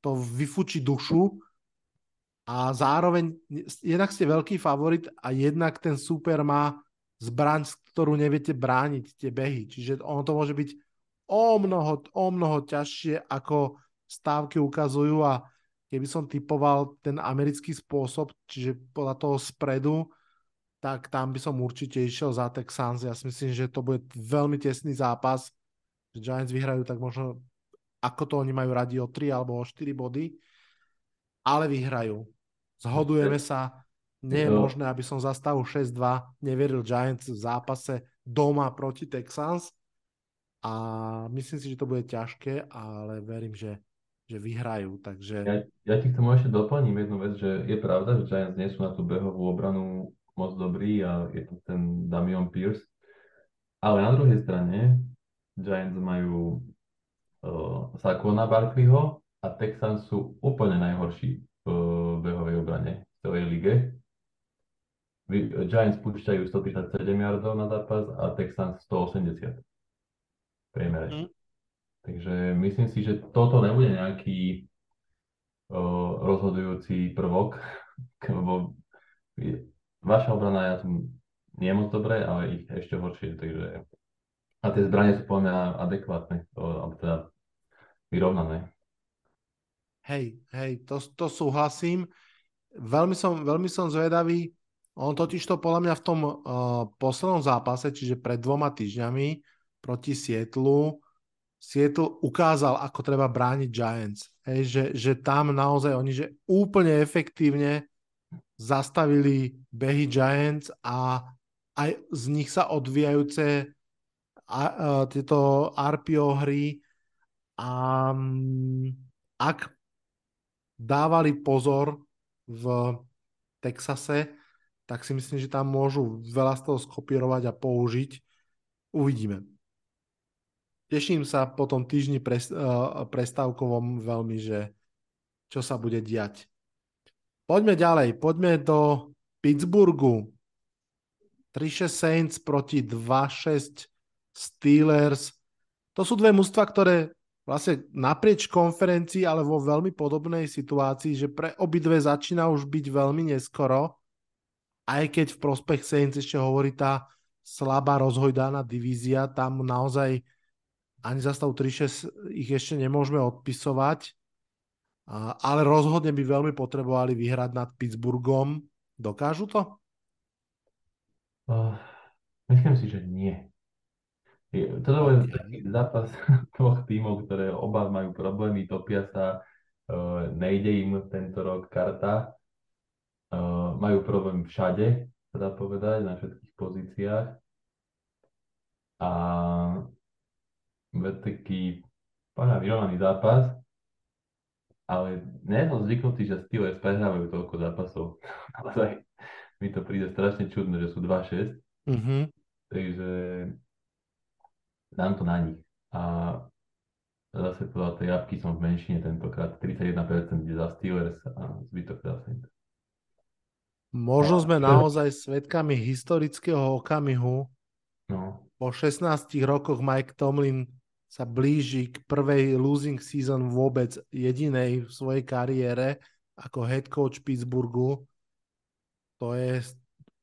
to vyfučí dušu a zároveň jednak ste veľký favorit a jednak ten super má zbraň, ktorú neviete brániť tie behy. Čiže ono to môže byť o mnoho, o mnoho ťažšie, ako stávky ukazujú a keby som typoval ten americký spôsob, čiže podľa toho spredu, tak tam by som určite išiel za Texans. Ja si myslím, že to bude veľmi tesný zápas, že Giants vyhrajú tak možno ako to oni majú radi o 3 alebo o 4 body ale vyhrajú. Zhodujeme sa, nie je možné, aby som za stavu 6-2 neveril Giants v zápase doma proti Texans a myslím si, že to bude ťažké, ale verím, že, že vyhrajú. Takže... Ja, ja ti k tomu ešte doplním jednu vec, že je pravda, že Giants nie sú na tú behovú obranu moc dobrý a je to ten Damian Pierce. Ale na druhej strane Giants majú uh, Sakona Barkleyho, a Texans sú úplne najhorší v behovej obrane v celej lige. Giants púšťajú 137 yardov na zápas a Texans 180 priemere. Mm. Takže myslím si, že toto nebude nejaký uh, rozhodujúci prvok, [LAUGHS] lebo vaša obrana ja som nie moc dobré, ale ich ešte horšie, takže a tie zbranie sú podľa adekvátne, alebo teda vyrovnané. Hej, hej, to, to súhlasím. Veľmi som, veľmi som zvedavý. On totiž to podľa mňa v tom uh, poslednom zápase, čiže pred dvoma týždňami proti Sietlu, Seattle ukázal, ako treba brániť Giants. Hej, že, že tam naozaj oni že úplne efektívne zastavili behy Giants a aj z nich sa odvíjajúce a, a, tieto RPO hry a ak dávali pozor v Texase, tak si myslím, že tam môžu veľa z toho skopírovať a použiť. Uvidíme. Teším sa po tom týždni pres, uh, prestávkovom veľmi, že čo sa bude diať. Poďme ďalej, poďme do Pittsburghu. 3-6 Saints proti 2-6 Steelers. To sú dve mužstva, ktoré vlastne naprieč konferencii, ale vo veľmi podobnej situácii, že pre obidve začína už byť veľmi neskoro, aj keď v prospech Saints ešte hovorí tá slabá rozhojdaná divízia, tam naozaj ani za stav 3-6 ich ešte nemôžeme odpisovať, ale rozhodne by veľmi potrebovali vyhrať nad Pittsburghom. Dokážu to? Uh, myslím si, že nie. Toto je taký zápas [LAUGHS] dvoch tímov, ktoré oba majú problémy, topia sa, uh, nejde im tento rok karta, uh, majú problém všade, sa dá povedať, na všetkých pozíciách. A taký podľa vyrovnaný zápas, ale nie som zvyknutý, že Steelers prehrávajú toľko zápasov. [LAUGHS] Naozaj mi to príde strašne čudné, že sú 2-6. Mm-hmm. Takže dám to na nich. A zase podľa tej javky som v menšine tentokrát. 31% ide za Steelers a zbytok za Saints. Možno sme naozaj svetkami historického okamihu. No. Po 16 rokoch Mike Tomlin sa blíži k prvej losing season vôbec jedinej v svojej kariére ako head coach Pittsburghu. To je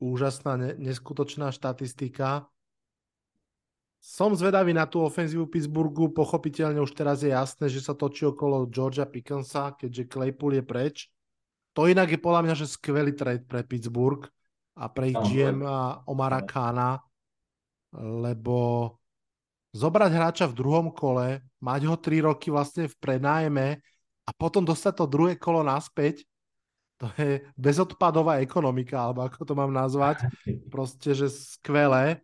úžasná, neskutočná štatistika. Som zvedavý na tú ofenzívu Pittsburghu, pochopiteľne už teraz je jasné, že sa točí okolo Georgia Pickensa, keďže Claypool je preč. To inak je podľa mňa, že skvelý trade pre Pittsburgh a pre ich GM a Omara Kana, lebo zobrať hráča v druhom kole, mať ho 3 roky vlastne v prenájme a potom dostať to druhé kolo naspäť, to je bezodpadová ekonomika, alebo ako to mám nazvať. [LAUGHS] Proste, že skvelé.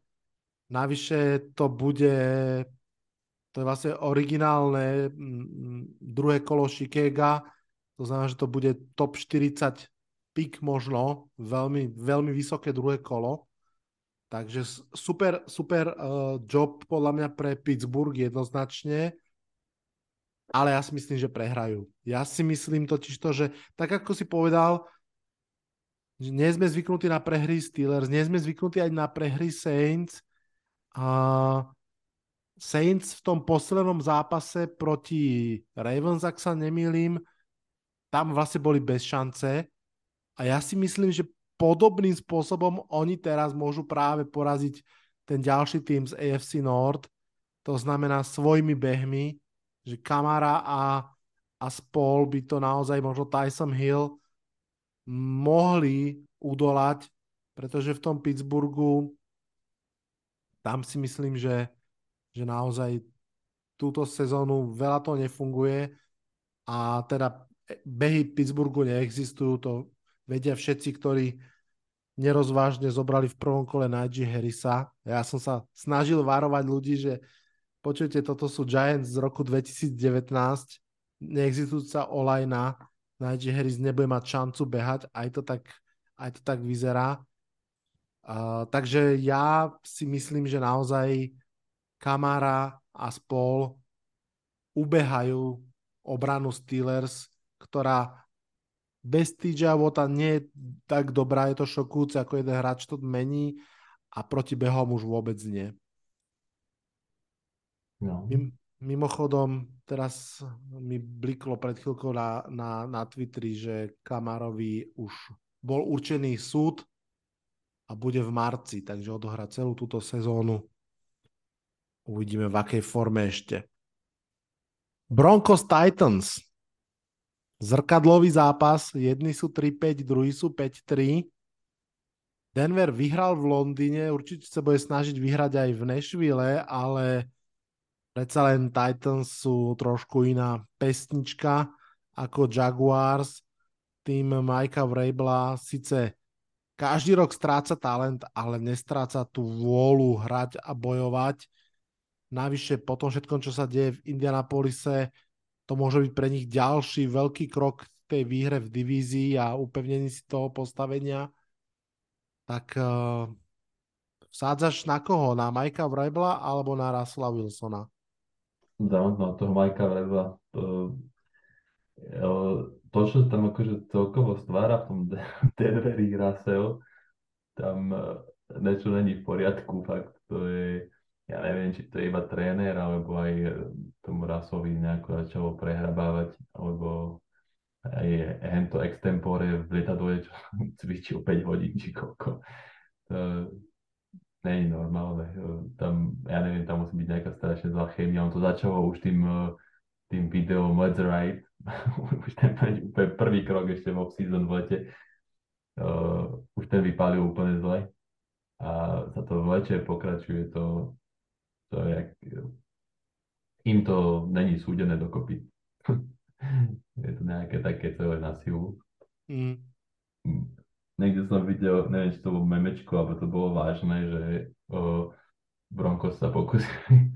Navyše to bude, to je vlastne originálne druhé kolo Shikega, to znamená, že to bude top 40 pik možno, veľmi, veľmi vysoké druhé kolo. Takže super, super uh, job podľa mňa pre Pittsburgh jednoznačne, ale ja si myslím, že prehrajú. Ja si myslím totiž to, že tak ako si povedal, že nie sme zvyknutí na prehry Steelers, nie sme zvyknutí aj na prehry Saints. A Saints v tom poslednom zápase proti Ravens, ak sa nemýlim, tam vlastne boli bez šance. A ja si myslím, že podobným spôsobom oni teraz môžu práve poraziť ten ďalší tým z AFC Nord, to znamená svojimi behmi, že Kamara a, a spol by to naozaj možno Tyson Hill mohli udolať, pretože v tom Pittsburghu tam si myslím, že, že naozaj túto sezónu veľa to nefunguje a teda behy Pittsburghu neexistujú, to vedia všetci, ktorí nerozvážne zobrali v prvom kole Najee Harrisa. Ja som sa snažil varovať ľudí, že počujete, toto sú Giants z roku 2019, neexistujúca olajna, Najee Harris nebude mať šancu behať, aj to tak, aj to tak vyzerá. Uh, takže ja si myslím, že naozaj Kamara a spol ubehajú obranu Steelers, ktorá bez TJ Wota nie je tak dobrá, je to šokujúce, ako jeden hráč to mení a proti behom už vôbec nie. No. Mim, mimochodom, teraz mi bliklo pred chvíľkou na, na, na Twitteri, že Kamarovi už bol určený súd a bude v marci, takže odohrá celú túto sezónu. Uvidíme, v akej forme ešte. Broncos Titans. Zrkadlový zápas, jedni sú 3-5, druhý sú 5-3. Denver vyhral v Londýne, určite sa bude snažiť vyhrať aj v Nashville, ale Predsa len Titans sú trošku iná pesnička ako Jaguars. Tým Majka Vrabla síce každý rok stráca talent, ale nestráca tú vôľu hrať a bojovať. Navyše po tom všetkom, čo sa deje v Indianapolise, to môže byť pre nich ďalší veľký krok tej výhre v divízii a upevnení si toho postavenia. Tak uh, vsádzaš na koho? Na Majka Vrabla alebo na Russella Wilsona? Dám na toho Majka Vreba. To, to, čo tam akože celkovo stvára v tom [LAUGHS] Denveri Russell, tam e, niečo není v poriadku, fakt to je, ja neviem, či to je iba tréner, alebo aj e, tomu Rasovi nejako začalo prehrabávať, alebo aj hento extempore v lietadle, čo [LAUGHS] cvičil 5 hodín, či koľko. To, není normálne. Tam, ja neviem, tam musí byť nejaká strašne zlá chémia. On to začalo už tým, tým videom Let's Ride. [LAUGHS] už ten úplne prvý krok ešte v off-season v lete. Uh, už ten vypálil úplne zle. A sa to v lete pokračuje. To, to je, im to není súdené dokopy. [LAUGHS] je to nejaké také celé na silu. Mm niekde som videl, neviem, či to bolo memečko, alebo to bolo vážne, že o, Broncos sa pokusili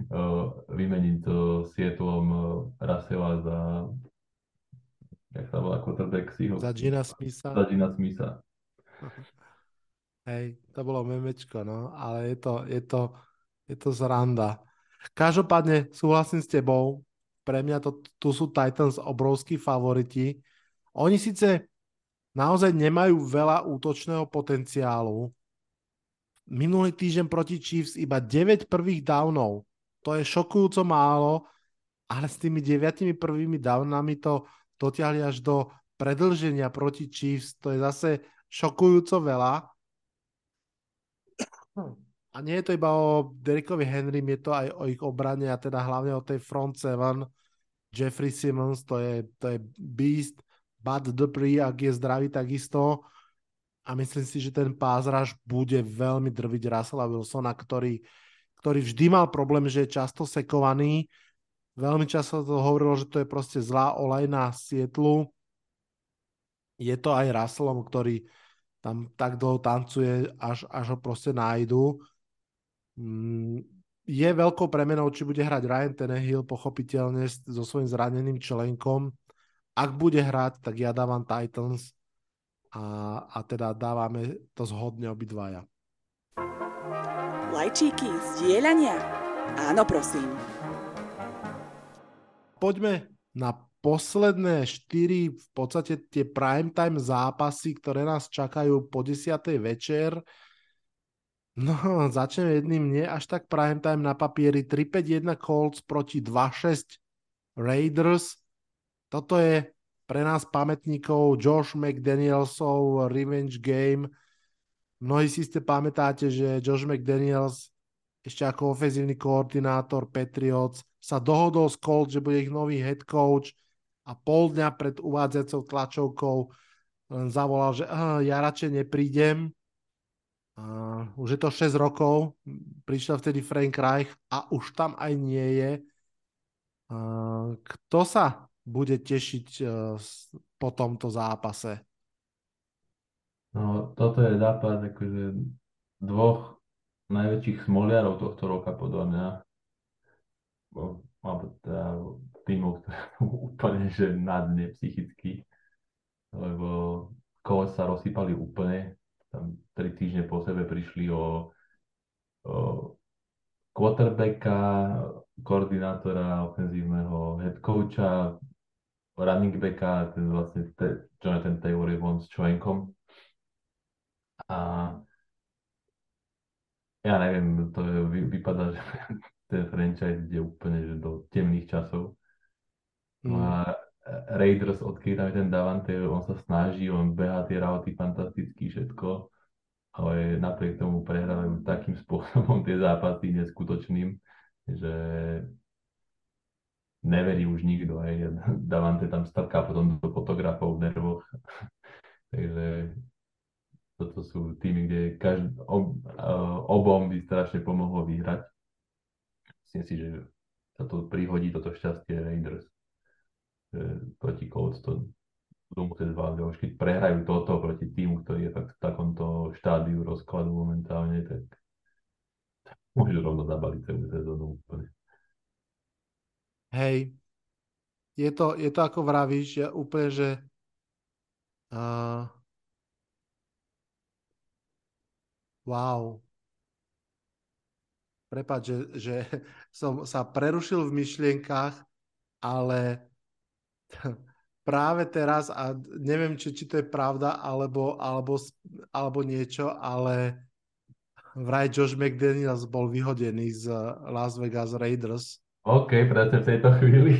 [LAUGHS] vymeniť so Sietlom Rasela za jak sa volá quarterback si ho... Za Gina Smitha. Za Gina Smitha. Hej, to bolo memečko, no, ale je to, je to, je to zranda. Každopádne súhlasím s tebou, pre mňa to, tu sú Titans obrovskí favoriti. Oni síce naozaj nemajú veľa útočného potenciálu. Minulý týždeň proti Chiefs iba 9 prvých downov. To je šokujúco málo, ale s tými 9 prvými downami to dotiahli až do predlženia proti Chiefs. To je zase šokujúco veľa. A nie je to iba o Derrickovi Henry, je to aj o ich obrane a teda hlavne o tej front seven. Jeffrey Simmons, to je, to je beast. Bud Dupree, ak je zdravý, takisto. A myslím si, že ten pázraž bude veľmi drviť Russella Wilsona, ktorý, ktorý vždy mal problém, že je často sekovaný. Veľmi často to hovorilo, že to je proste zlá olej na Sietlu. Je to aj Russellom, ktorý tam tak dlho tancuje, až, až ho proste nájdu. Mm, je veľkou premenou, či bude hrať Ryan Tenehill, pochopiteľne so svojím zraneným členkom ak bude hrať, tak ja dávam Titans a, a teda dávame to zhodne obidvaja. Lajčíky, zdieľania? Áno, prosím. Poďme na posledné štyri v podstate tie primetime zápasy, ktoré nás čakajú po 10. večer. No, [LAUGHS] začneme jedným nie až tak primetime na papieri. 3-5-1 Colts proti 2-6 Raiders. Toto je pre nás pamätníkov Josh McDanielsov Revenge Game. Mnohí si ste pamätáte, že Josh McDaniels ešte ako ofenzívny koordinátor Patriots sa dohodol s Colts, že bude ich nový head coach a pol dňa pred uvádzacou tlačovkou len zavolal, že ja radšej neprídem. Uh, už je to 6 rokov, prišiel vtedy Frank Reich a už tam aj nie je. Uh, kto sa bude tešiť uh, po tomto zápase? No, toto je zápas akože dvoch najväčších smoliarov tohto roka podľa mňa. Alebo teda týmov, úplne že na dne psychicky. Lebo kole sa rozsypali úplne. Tam tri týždne po sebe prišli o, o quarterbacka, koordinátora ofenzívneho head coacha, running backa, ten vlastne te, Jonathan Taylor je von s členkom. A ja neviem, to je, vy, vypadá, že [LAUGHS] ten franchise ide úplne že do temných časov. Mm. a Raiders, odkedy tam je ten Davante, on sa snaží, on behá tie rauty fantasticky, všetko, ale napriek tomu prehrávajú takým [LAUGHS] spôsobom tie zápasy neskutočným, že neverí už nikto. Hej. Davante tam strká potom do fotografov v nervoch. [LAUGHS] Takže toto sú týmy, kde každý, ob, obom by strašne pomohlo vyhrať. myslím si, že sa to prihodí toto šťastie Raiders. Že proti Colts to budú musieť zvládať. Už keď prehrajú toto proti týmu, ktorý je fakt v takomto štádiu rozkladu momentálne, tak môžu rovno zabaliť celú sezónu úplne. Hej, je to, je to ako vravíš, ja úplne, že uh, wow. Prepač, že, že [LAUGHS] som sa prerušil v myšlienkach, ale [LAUGHS] práve teraz, a neviem, či, či to je pravda, alebo, alebo, alebo niečo, ale vraj Josh McDaniels bol vyhodený z Las Vegas Raiders. OK, presne v tejto chvíli.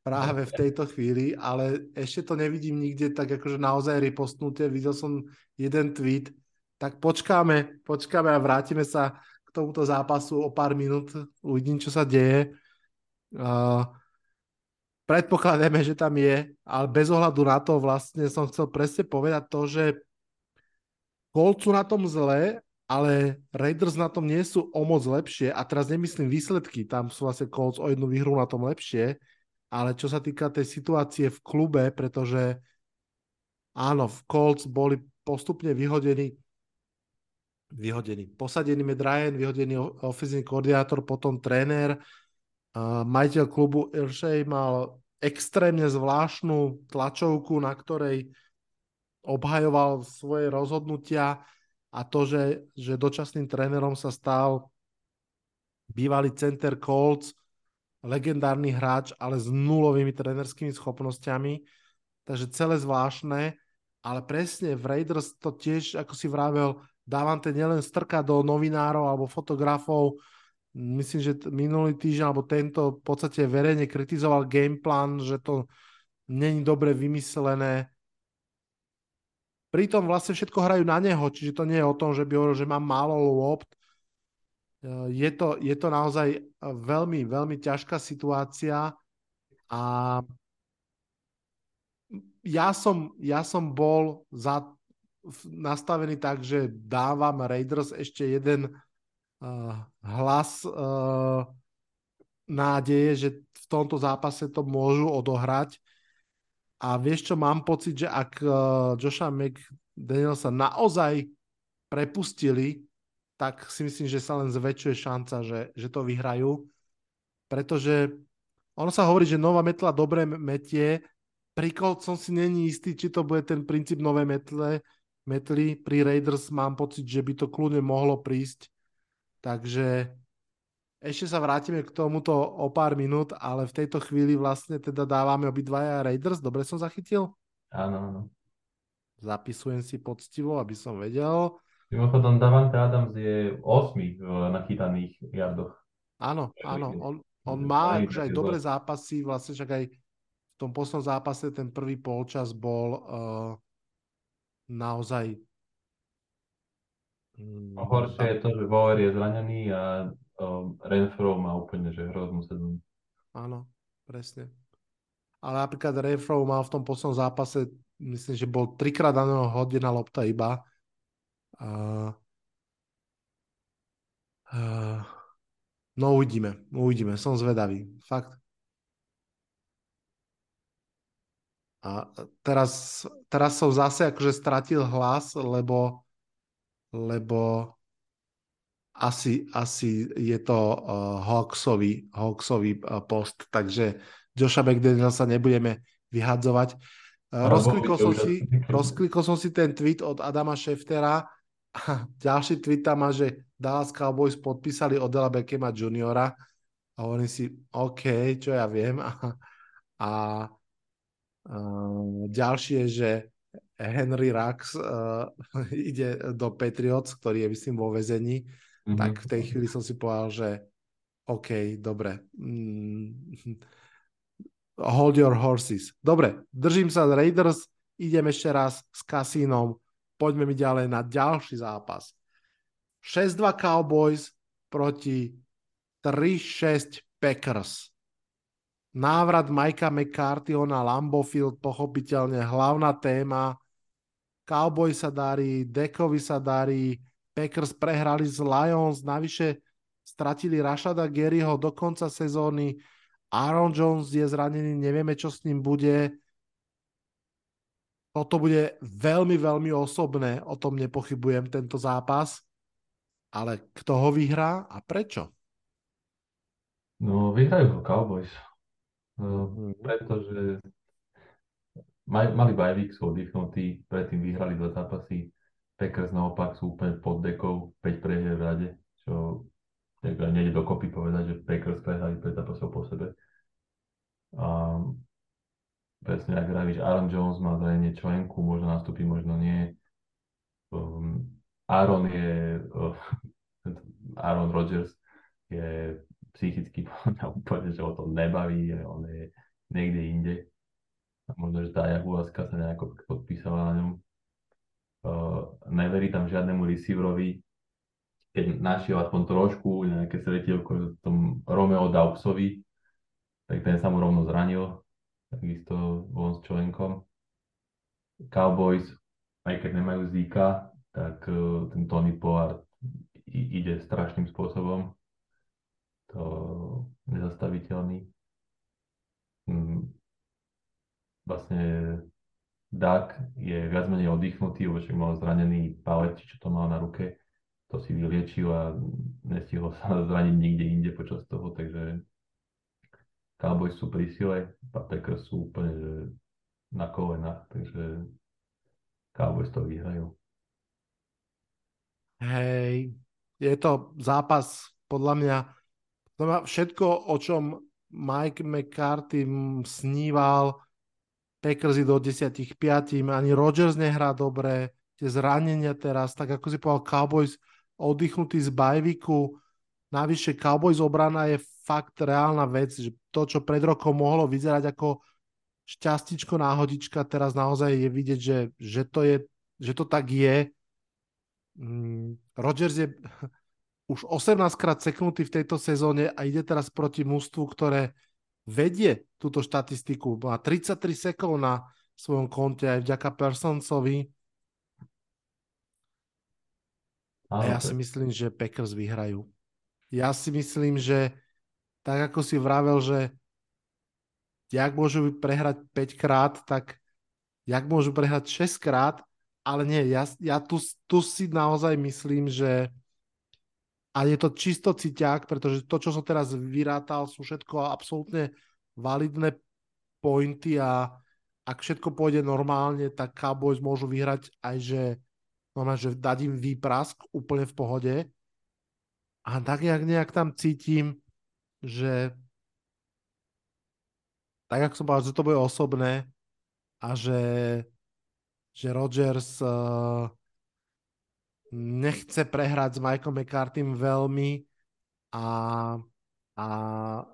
Práve v tejto chvíli, ale ešte to nevidím nikde tak akože naozaj repostnuté. Videl som jeden tweet, tak počkáme, počkáme a vrátime sa k tomuto zápasu o pár minút. Uvidím, čo sa deje. Uh, predpokladáme, že tam je, ale bez ohľadu na to vlastne som chcel presne povedať to, že sú na tom zle, ale Raiders na tom nie sú o moc lepšie a teraz nemyslím výsledky, tam sú vlastne Colts o jednu výhru na tom lepšie, ale čo sa týka tej situácie v klube, pretože áno, v Colts boli postupne vyhodení vyhodený. Posadený Matt Ryan, vyhodený ofenzívny koordinátor, potom tréner, uh, majiteľ klubu Iršej mal extrémne zvláštnu tlačovku, na ktorej obhajoval svoje rozhodnutia a to, že, že dočasným trénerom sa stal bývalý center Colts, legendárny hráč, ale s nulovými trénerskými schopnosťami. Takže celé zvláštne, ale presne v Raiders to tiež, ako si vravel, Davante nielen strka do novinárov alebo fotografov, myslím, že minulý týždeň alebo tento v podstate verejne kritizoval gameplan, že to není dobre vymyslené. Pritom vlastne všetko hrajú na neho, čiže to nie je o tom, že by hovoril, že mám málo lopt. Je to, je to naozaj veľmi, veľmi ťažká situácia a ja som, ja som bol za, nastavený tak, že dávam Raiders ešte jeden hlas uh, nádeje, že v tomto zápase to môžu odohrať. A vieš čo, mám pocit, že ak uh, Josha McDanielsa naozaj prepustili, tak si myslím, že sa len zväčšuje šanca, že, že to vyhrajú. Pretože ono sa hovorí, že nová metla dobre metie, pri som si není istý, či to bude ten princíp nové metle, metli. Pri Raiders mám pocit, že by to kľudne mohlo prísť Takže ešte sa vrátime k tomuto o pár minút, ale v tejto chvíli vlastne teda dávame obidvaja Raiders. Dobre som zachytil? Áno, áno. Zapisujem si poctivo, aby som vedel. Mimochodom, Davante Adams je 8 v nachytaných jardoch. Áno, áno. On, on má akože aj dobré zápasy, vlastne však aj v tom poslednom zápase ten prvý polčas bol uh, naozaj horšie je to, že Bauer je zranený a um, Renfro má úplne že hroznú sezónu. Áno, presne. Ale napríklad Renfro mal v tom poslednom zápase, myslím, že bol trikrát daného hodená lopta iba. Uh, uh, no uvidíme, uvidíme, som zvedavý. Fakt. A teraz, teraz som zase akože stratil hlas, lebo lebo asi, asi je to uh, Hawksový, Hawksový uh, post, takže Joša sa nebudeme vyhadzovať. Uh, rozklikol, som si, rozklikol som si ten tweet od Adama Šeftera a ďalší tweet tam má, že Dallas Cowboys podpísali Odela Beckema juniora a hovorím si, OK, čo ja viem. [LAUGHS] A, a, a ďalšie, že Henry Rax uh, [LAUGHS] ide do Patriots, ktorý je myslím vo vezení, mm-hmm. tak v tej chvíli som si povedal, že OK, dobre. Mm, [LAUGHS] hold your horses. Dobre, držím sa z Raiders, idem ešte raz s kasínom, poďme mi ďalej na ďalší zápas. 6-2 Cowboys proti 3-6 Packers. Návrat Majka McCarthyho na Lambeau Field, pochopiteľne hlavná téma Cowboy sa darí, Dekovi sa darí, Packers prehrali z Lions, navyše stratili Rashada Garyho do konca sezóny, Aaron Jones je zranený, nevieme, čo s ním bude. Toto bude veľmi, veľmi osobné, o tom nepochybujem, tento zápas. Ale kto ho vyhrá a prečo? No, vyhrajú ho Cowboys. Uh, pretože maj, mali bajvík, sú oddychnutí, predtým vyhrali dva zápasy. Packers naopak sú úplne pod dekou, 5 prehier v rade, čo nejde dokopy povedať, že Packers prehrali 5 zápasov po sebe. A presne ak vravíš, Aaron Jones má zranenie členku, možno nastúpi, možno nie. Um, Aaron je, uh, [LAUGHS] Aaron Rodgers je psychicky [LAUGHS] úplne, že o tom nebaví, on je niekde inde. Možno, že tá Jaguaska sa nejako podpísala na ňom. Uh, neverí tam žiadnemu receiverovi, keď našiel aspoň trošku nejaké svetielko v tom Romeo Daubsovi, tak ten sa mu rovno zranil, takisto von s členkom. Cowboys, aj keď nemajú Zika, tak uh, ten Tony Pollard ide strašným spôsobom. To nezastaviteľný. Mm. Vlastne Dak je viac menej oddychnutý, lebo mal zranený palec, čo to mal na ruke. To si vyliečil a nestihol sa [LAUGHS] zraniť nikde inde počas toho, takže Cowboys sú pri sile, a Packers sú úplne že na kolenách, takže Cowboys to vyhrajú. Hej, je to zápas, podľa mňa, to má všetko, o čom Mike McCarthy sníval, Packers do 10 5, ani Rodgers nehrá dobre, tie zranenia teraz, tak ako si povedal, Cowboys oddychnutý z bajviku, navyše Cowboys obrana je fakt reálna vec, že to, čo pred rokom mohlo vyzerať ako šťastičko náhodička, teraz naozaj je vidieť, že, že, to, je, že to tak je. Mm, Rodgers je [LAUGHS] už 18 krát seknutý v tejto sezóne a ide teraz proti mústvu, ktoré vedie túto štatistiku. Má 33 sekov na svojom konte aj vďaka Personsovi. A ja si myslím, že Packers vyhrajú. Ja si myslím, že tak ako si vravel, že jak môžu prehrať 5 krát, tak jak môžu prehrať 6 krát, ale nie, ja, ja tu, tu si naozaj myslím, že a je to čisto ciťák, pretože to, čo som teraz vyrátal, sú všetko absolútne validné pointy a ak všetko pôjde normálne, tak Cowboys môžu vyhrať aj, že, normálne, že dať im výprask úplne v pohode. A tak nejak, nejak tam cítim, že tak ako som povedal, že to bude osobné a že, že Rodgers uh, nechce prehrať s Mikeom McCartym veľmi a, a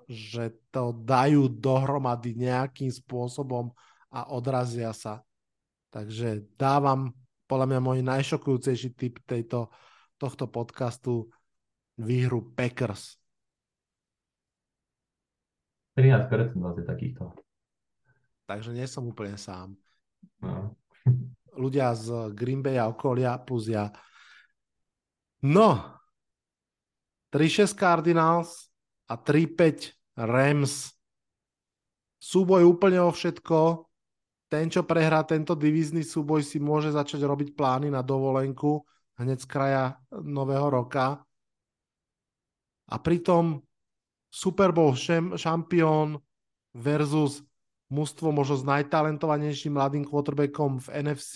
že to dajú dohromady nejakým spôsobom a odrazia sa. Takže dávam podľa mňa môj najšokujúcejší typ tejto, tohto podcastu výhru Packers. 13% vás je takýchto. Takže nie som úplne sám. No. Ľudia z Green Bay a okolia plus ja. No, 3-6 Cardinals a 3-5 Rams. Súboj úplne o všetko. Ten, čo prehrá tento divízny súboj, si môže začať robiť plány na dovolenku hneď z kraja nového roka. A pritom Super Bowl šampión versus mužstvo možno s najtalentovanejším mladým quarterbackom v NFC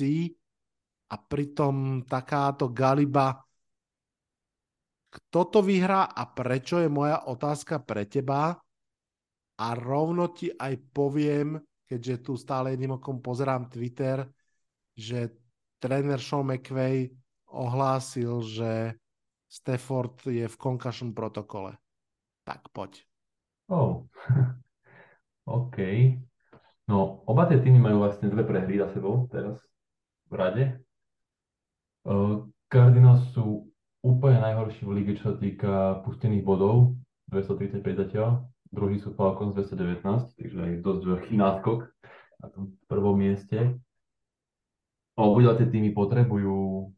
a pritom takáto galiba. Kto to vyhrá a prečo je moja otázka pre teba? A rovno ti aj poviem, keďže tu stále jedným okom pozerám Twitter, že tréner Sean McVay ohlásil, že Stafford je v concussion protokole. Tak poď. Oh. [LAUGHS] OK. No, oba tie týmy majú vlastne dve prehry za sebou teraz v rade. Uh, Cardinals sú úplne najhorší v lige, čo sa týka pustených bodov, 235 zatiaľ. Druhý sú Falcons 219, takže aj dosť veľký náskok na tom prvom mieste. Obidva tie týmy potrebujú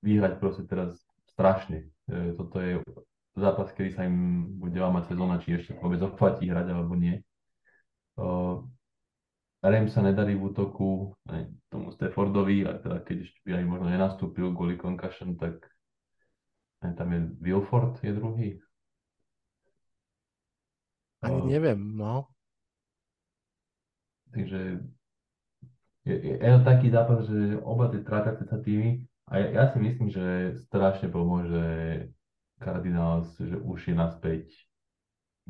vyhrať proste teraz strašne. E, toto je zápas, kedy sa im bude lámať sezóna, či ešte vôbec oplatí hrať alebo nie. Uh, Rem sa nedarí v útoku aj tomu Staffordovi, a teda keď ešte by aj možno nenastúpil kvôli concussion, tak tam je Wilford je druhý. Ani neviem, no. Takže je, je, je taký zápas, že oba tie trápiace sa týmy a ja, ja si myslím, že strašne pomôže Cardinals, že už je naspäť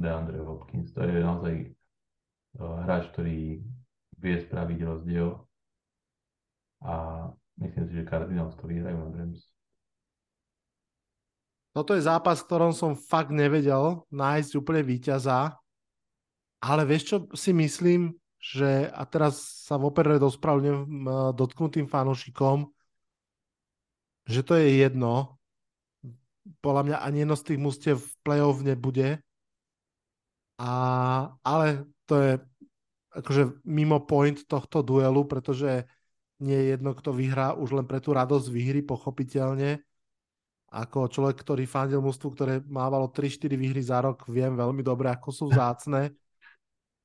DeAndre Hopkins. To je naozaj uh, hráč, ktorý vie spraviť rozdiel a myslím si, že Cardinals to vyhrajú na Rams. Toto je zápas, v ktorom som fakt nevedel nájsť úplne víťaza, ale vieš čo si myslím, že a teraz sa vopred dospravňujem dotknutým fanúšikom, že to je jedno. Podľa mňa ani jedno z tých mústiev v play-off nebude. A, ale to je akože mimo point tohto duelu, pretože nie je jedno, kto vyhrá už len pre tú radosť výhry, pochopiteľne. Ako človek, ktorý fandil mústvu, ktoré mávalo 3-4 výhry za rok, viem veľmi dobre, ako sú vzácne.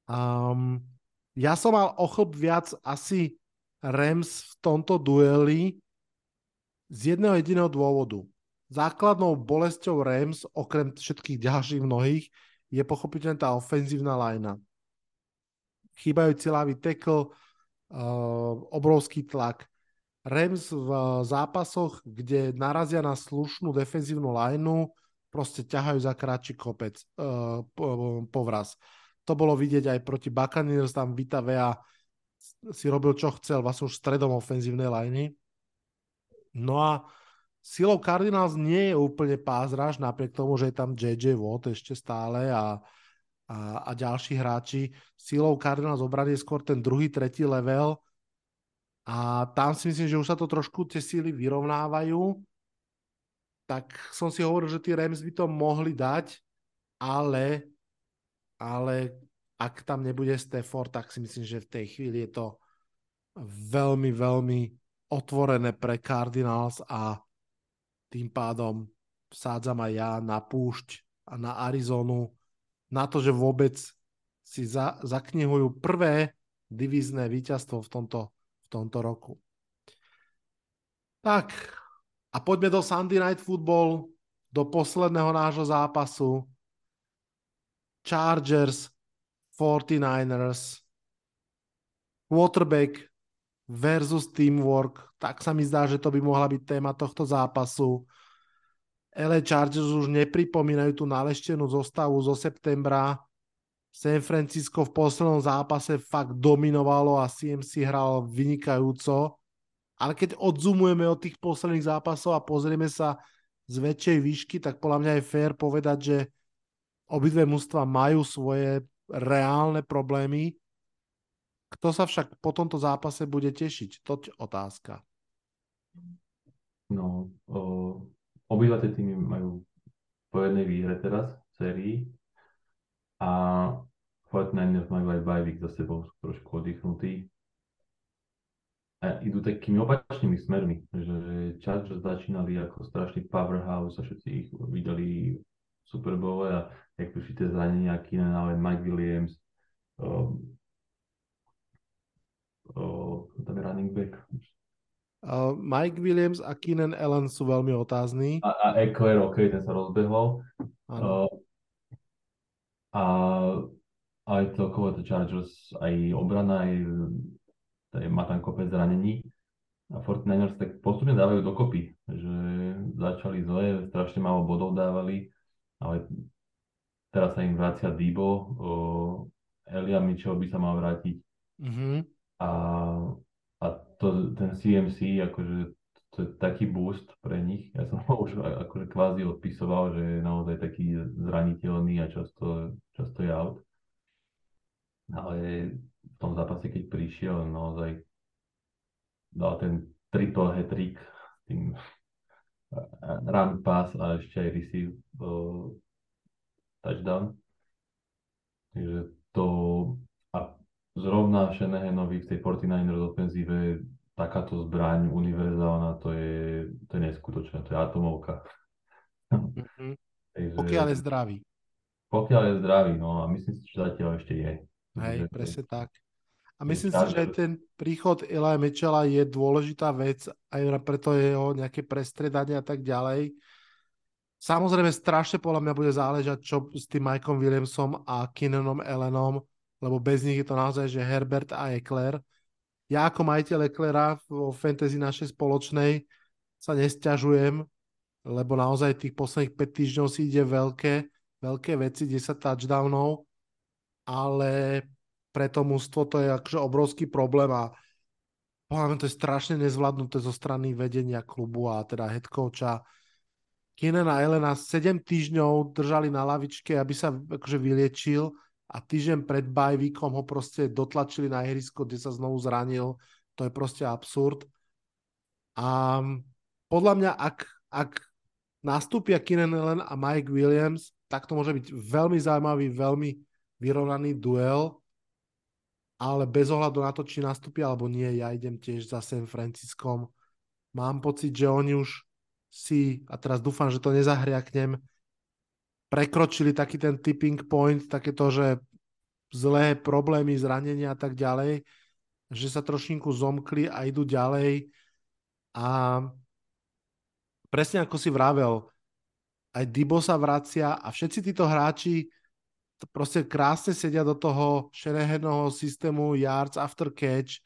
Um, ja som mal o chlb viac asi Rams v tomto dueli z jedného jediného dôvodu. Základnou bolesťou Rams, okrem všetkých ďalších mnohých, je pochopiteľne tá ofenzívna lajna chýbajúci ľavý tackle, uh, obrovský tlak. Rams v zápasoch, kde narazia na slušnú defenzívnu lineu, proste ťahajú za kratší kopec, uh, povraz. To bolo vidieť aj proti Buccaneers, tam Vita Vea si robil čo chcel, vlastne už stredom ofenzívnej liney. No a silou Cardinals nie je úplne pázraž, napriek tomu, že je tam JJ Watt ešte stále a a, a ďalší hráči. Silou Cardinals obrany je skôr ten druhý, tretí level a tam si myslím, že už sa to trošku tie síly vyrovnávajú. Tak som si hovoril, že tí Rams by to mohli dať, ale, ale ak tam nebude Stafford, tak si myslím, že v tej chvíli je to veľmi, veľmi otvorené pre Cardinals a tým pádom sádzam aj ja na púšť a na Arizonu na to, že vôbec si za, zaknihujú prvé divízne víťazstvo v tomto, tomto roku. Tak, a poďme do Sunday Night Football, do posledného nášho zápasu. Chargers, 49ers, quarterback versus teamwork. Tak sa mi zdá, že to by mohla byť téma tohto zápasu. LA Chargers už nepripomínajú tú naleštenú zostavu zo septembra. San Francisco v poslednom zápase fakt dominovalo a CMC hral vynikajúco. Ale keď odzumujeme od tých posledných zápasov a pozrieme sa z väčšej výšky, tak podľa mňa je fér povedať, že obidve mužstva majú svoje reálne problémy. Kto sa však po tomto zápase bude tešiť? To je otázka. No, o, Obidva tie týmy majú po jednej výhre teraz v sérii a Fortnite majú aj bye za sebou, sú trošku oddychnutí. A idú takými opačnými smermi, že Chargers začínali ako strašný powerhouse a všetci ich videli v Super Bowl a jak prišli tie zranenia Keenan Allen, Mike Williams, um, um, tam je running back, Uh, Mike Williams a Keenan Allen sú veľmi otázni. A, a Eckler, OK, ten sa rozbehol. Uh, a aj celkovo to Chargers, aj obrana, aj, aj má tam kopec zranení. A 49ers tak postupne dávajú dokopy, že začali zle, strašne málo bodov dávali, ale teraz sa im vracia Debo, uh, Elia Mitchell by sa mal vrátiť. Mm-hmm. A a to, ten CMC, akože to je taký boost pre nich. Ja som ho [LAUGHS] už akože kvázi odpisoval, že je naozaj taký zraniteľný a často, často je out. Ale v tom zápase, keď prišiel, naozaj dal ten triple hat-trick tým run pass a ešte aj receive uh, touchdown. Takže to zrovna Shanahanovi v tej 49ers ofenzíve takáto zbraň univerzálna, to je, to je neskutočné, to je atomovka. Mm-hmm. [LAUGHS] Takže, Pokiaľ je zdravý. Pokiaľ je zdravý, no a myslím si, že zatiaľ ešte je. Hej, Takže- presne tak. A myslím si, že aj ten príchod Eli Mitchella je dôležitá vec, aj preto jeho nejaké prestredanie a tak ďalej. Samozrejme, strašne podľa mňa bude záležať, čo s tým Mikeom Williamsom a Kinnanom Ellenom, lebo bez nich je to naozaj, že Herbert a Eckler. Ja ako majiteľ Ecklera vo fantasy našej spoločnej sa nesťažujem, lebo naozaj tých posledných 5 týždňov si ide veľké, veľké veci, 10 touchdownov, ale pre to mústvo to je akože obrovský problém a mňa to je strašne nezvládnuté zo strany vedenia klubu a teda head coacha. Keenan a Elena 7 týždňov držali na lavičke, aby sa akože vyliečil a týždeň pred bajvíkom ho proste dotlačili na ihrisko, kde sa znovu zranil. To je proste absurd. A podľa mňa, ak, ak nastúpia Keenan Allen a Mike Williams, tak to môže byť veľmi zaujímavý, veľmi vyrovnaný duel, ale bez ohľadu na to, či nastúpia alebo nie, ja idem tiež za San Franciskom. Mám pocit, že oni už si, a teraz dúfam, že to nezahriaknem, prekročili taký ten tipping point, takéto, že zlé problémy, zranenia a tak ďalej, že sa trošinku zomkli a idú ďalej. A presne ako si vravel, aj Dibo sa vracia a všetci títo hráči proste krásne sedia do toho Shanahanovho systému yards after catch,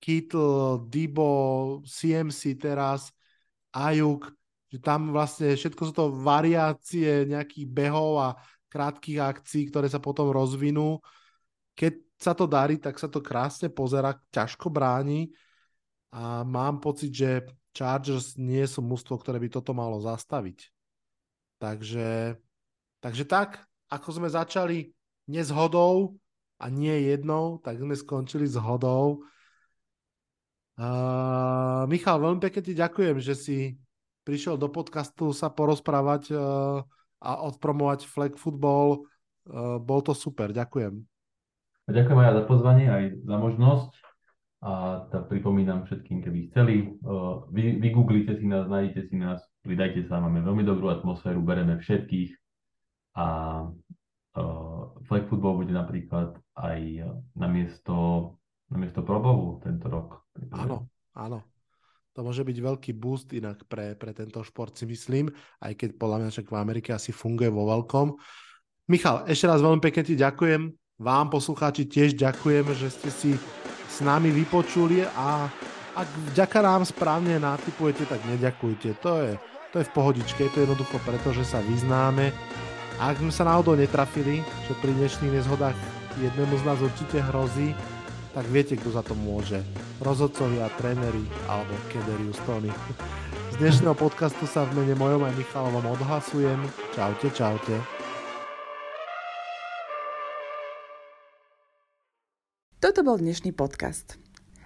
Kittle, Dibo, CMC teraz, Ajuk, že tam vlastne všetko sú to variácie nejakých behov a krátkých akcií, ktoré sa potom rozvinú. Keď sa to darí, tak sa to krásne pozera, ťažko bráni a mám pocit, že Chargers nie sú mužstvo, ktoré by toto malo zastaviť. Takže, takže tak, ako sme začali nezhodou a nie jednou, tak sme skončili s hodou. Uh, Michal, veľmi pekne ti ďakujem, že si prišiel do podcastu sa porozprávať uh, a odpromovať flag football. Uh, bol to super, ďakujem. Ďakujem aj za pozvanie, aj za možnosť. A tak pripomínam všetkým, keby chceli, uh, vy, vygooglite si nás, nájdete si nás, pridajte sa, máme veľmi dobrú atmosféru, bereme všetkých a uh, flag football bude napríklad aj na miesto, na miesto probovu tento rok. Áno, áno. To môže byť veľký boost inak pre, pre tento šport, si myslím, aj keď podľa mňa však v Amerike asi funguje vo veľkom. Michal, ešte raz veľmi pekne ti ďakujem. Vám, poslucháči, tiež ďakujem, že ste si s nami vypočuli a ak vďaka nám správne natypujete, tak neďakujte. To je, to je v pohodičke, je to jednoducho preto, že sa vyznáme. A ak sme sa náhodou netrafili, že pri dnešných nezhodách jednému z nás určite hrozí, tak viete, kto za to môže. Rozhodcovia, tréneri alebo Kederius Tony. Z dnešného podcastu sa v mene mojom aj Michalovom odhlasujem. Čaute, čaute. Toto bol dnešný podcast.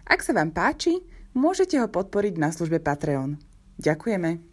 Ak sa vám páči, môžete ho podporiť na službe Patreon. Ďakujeme.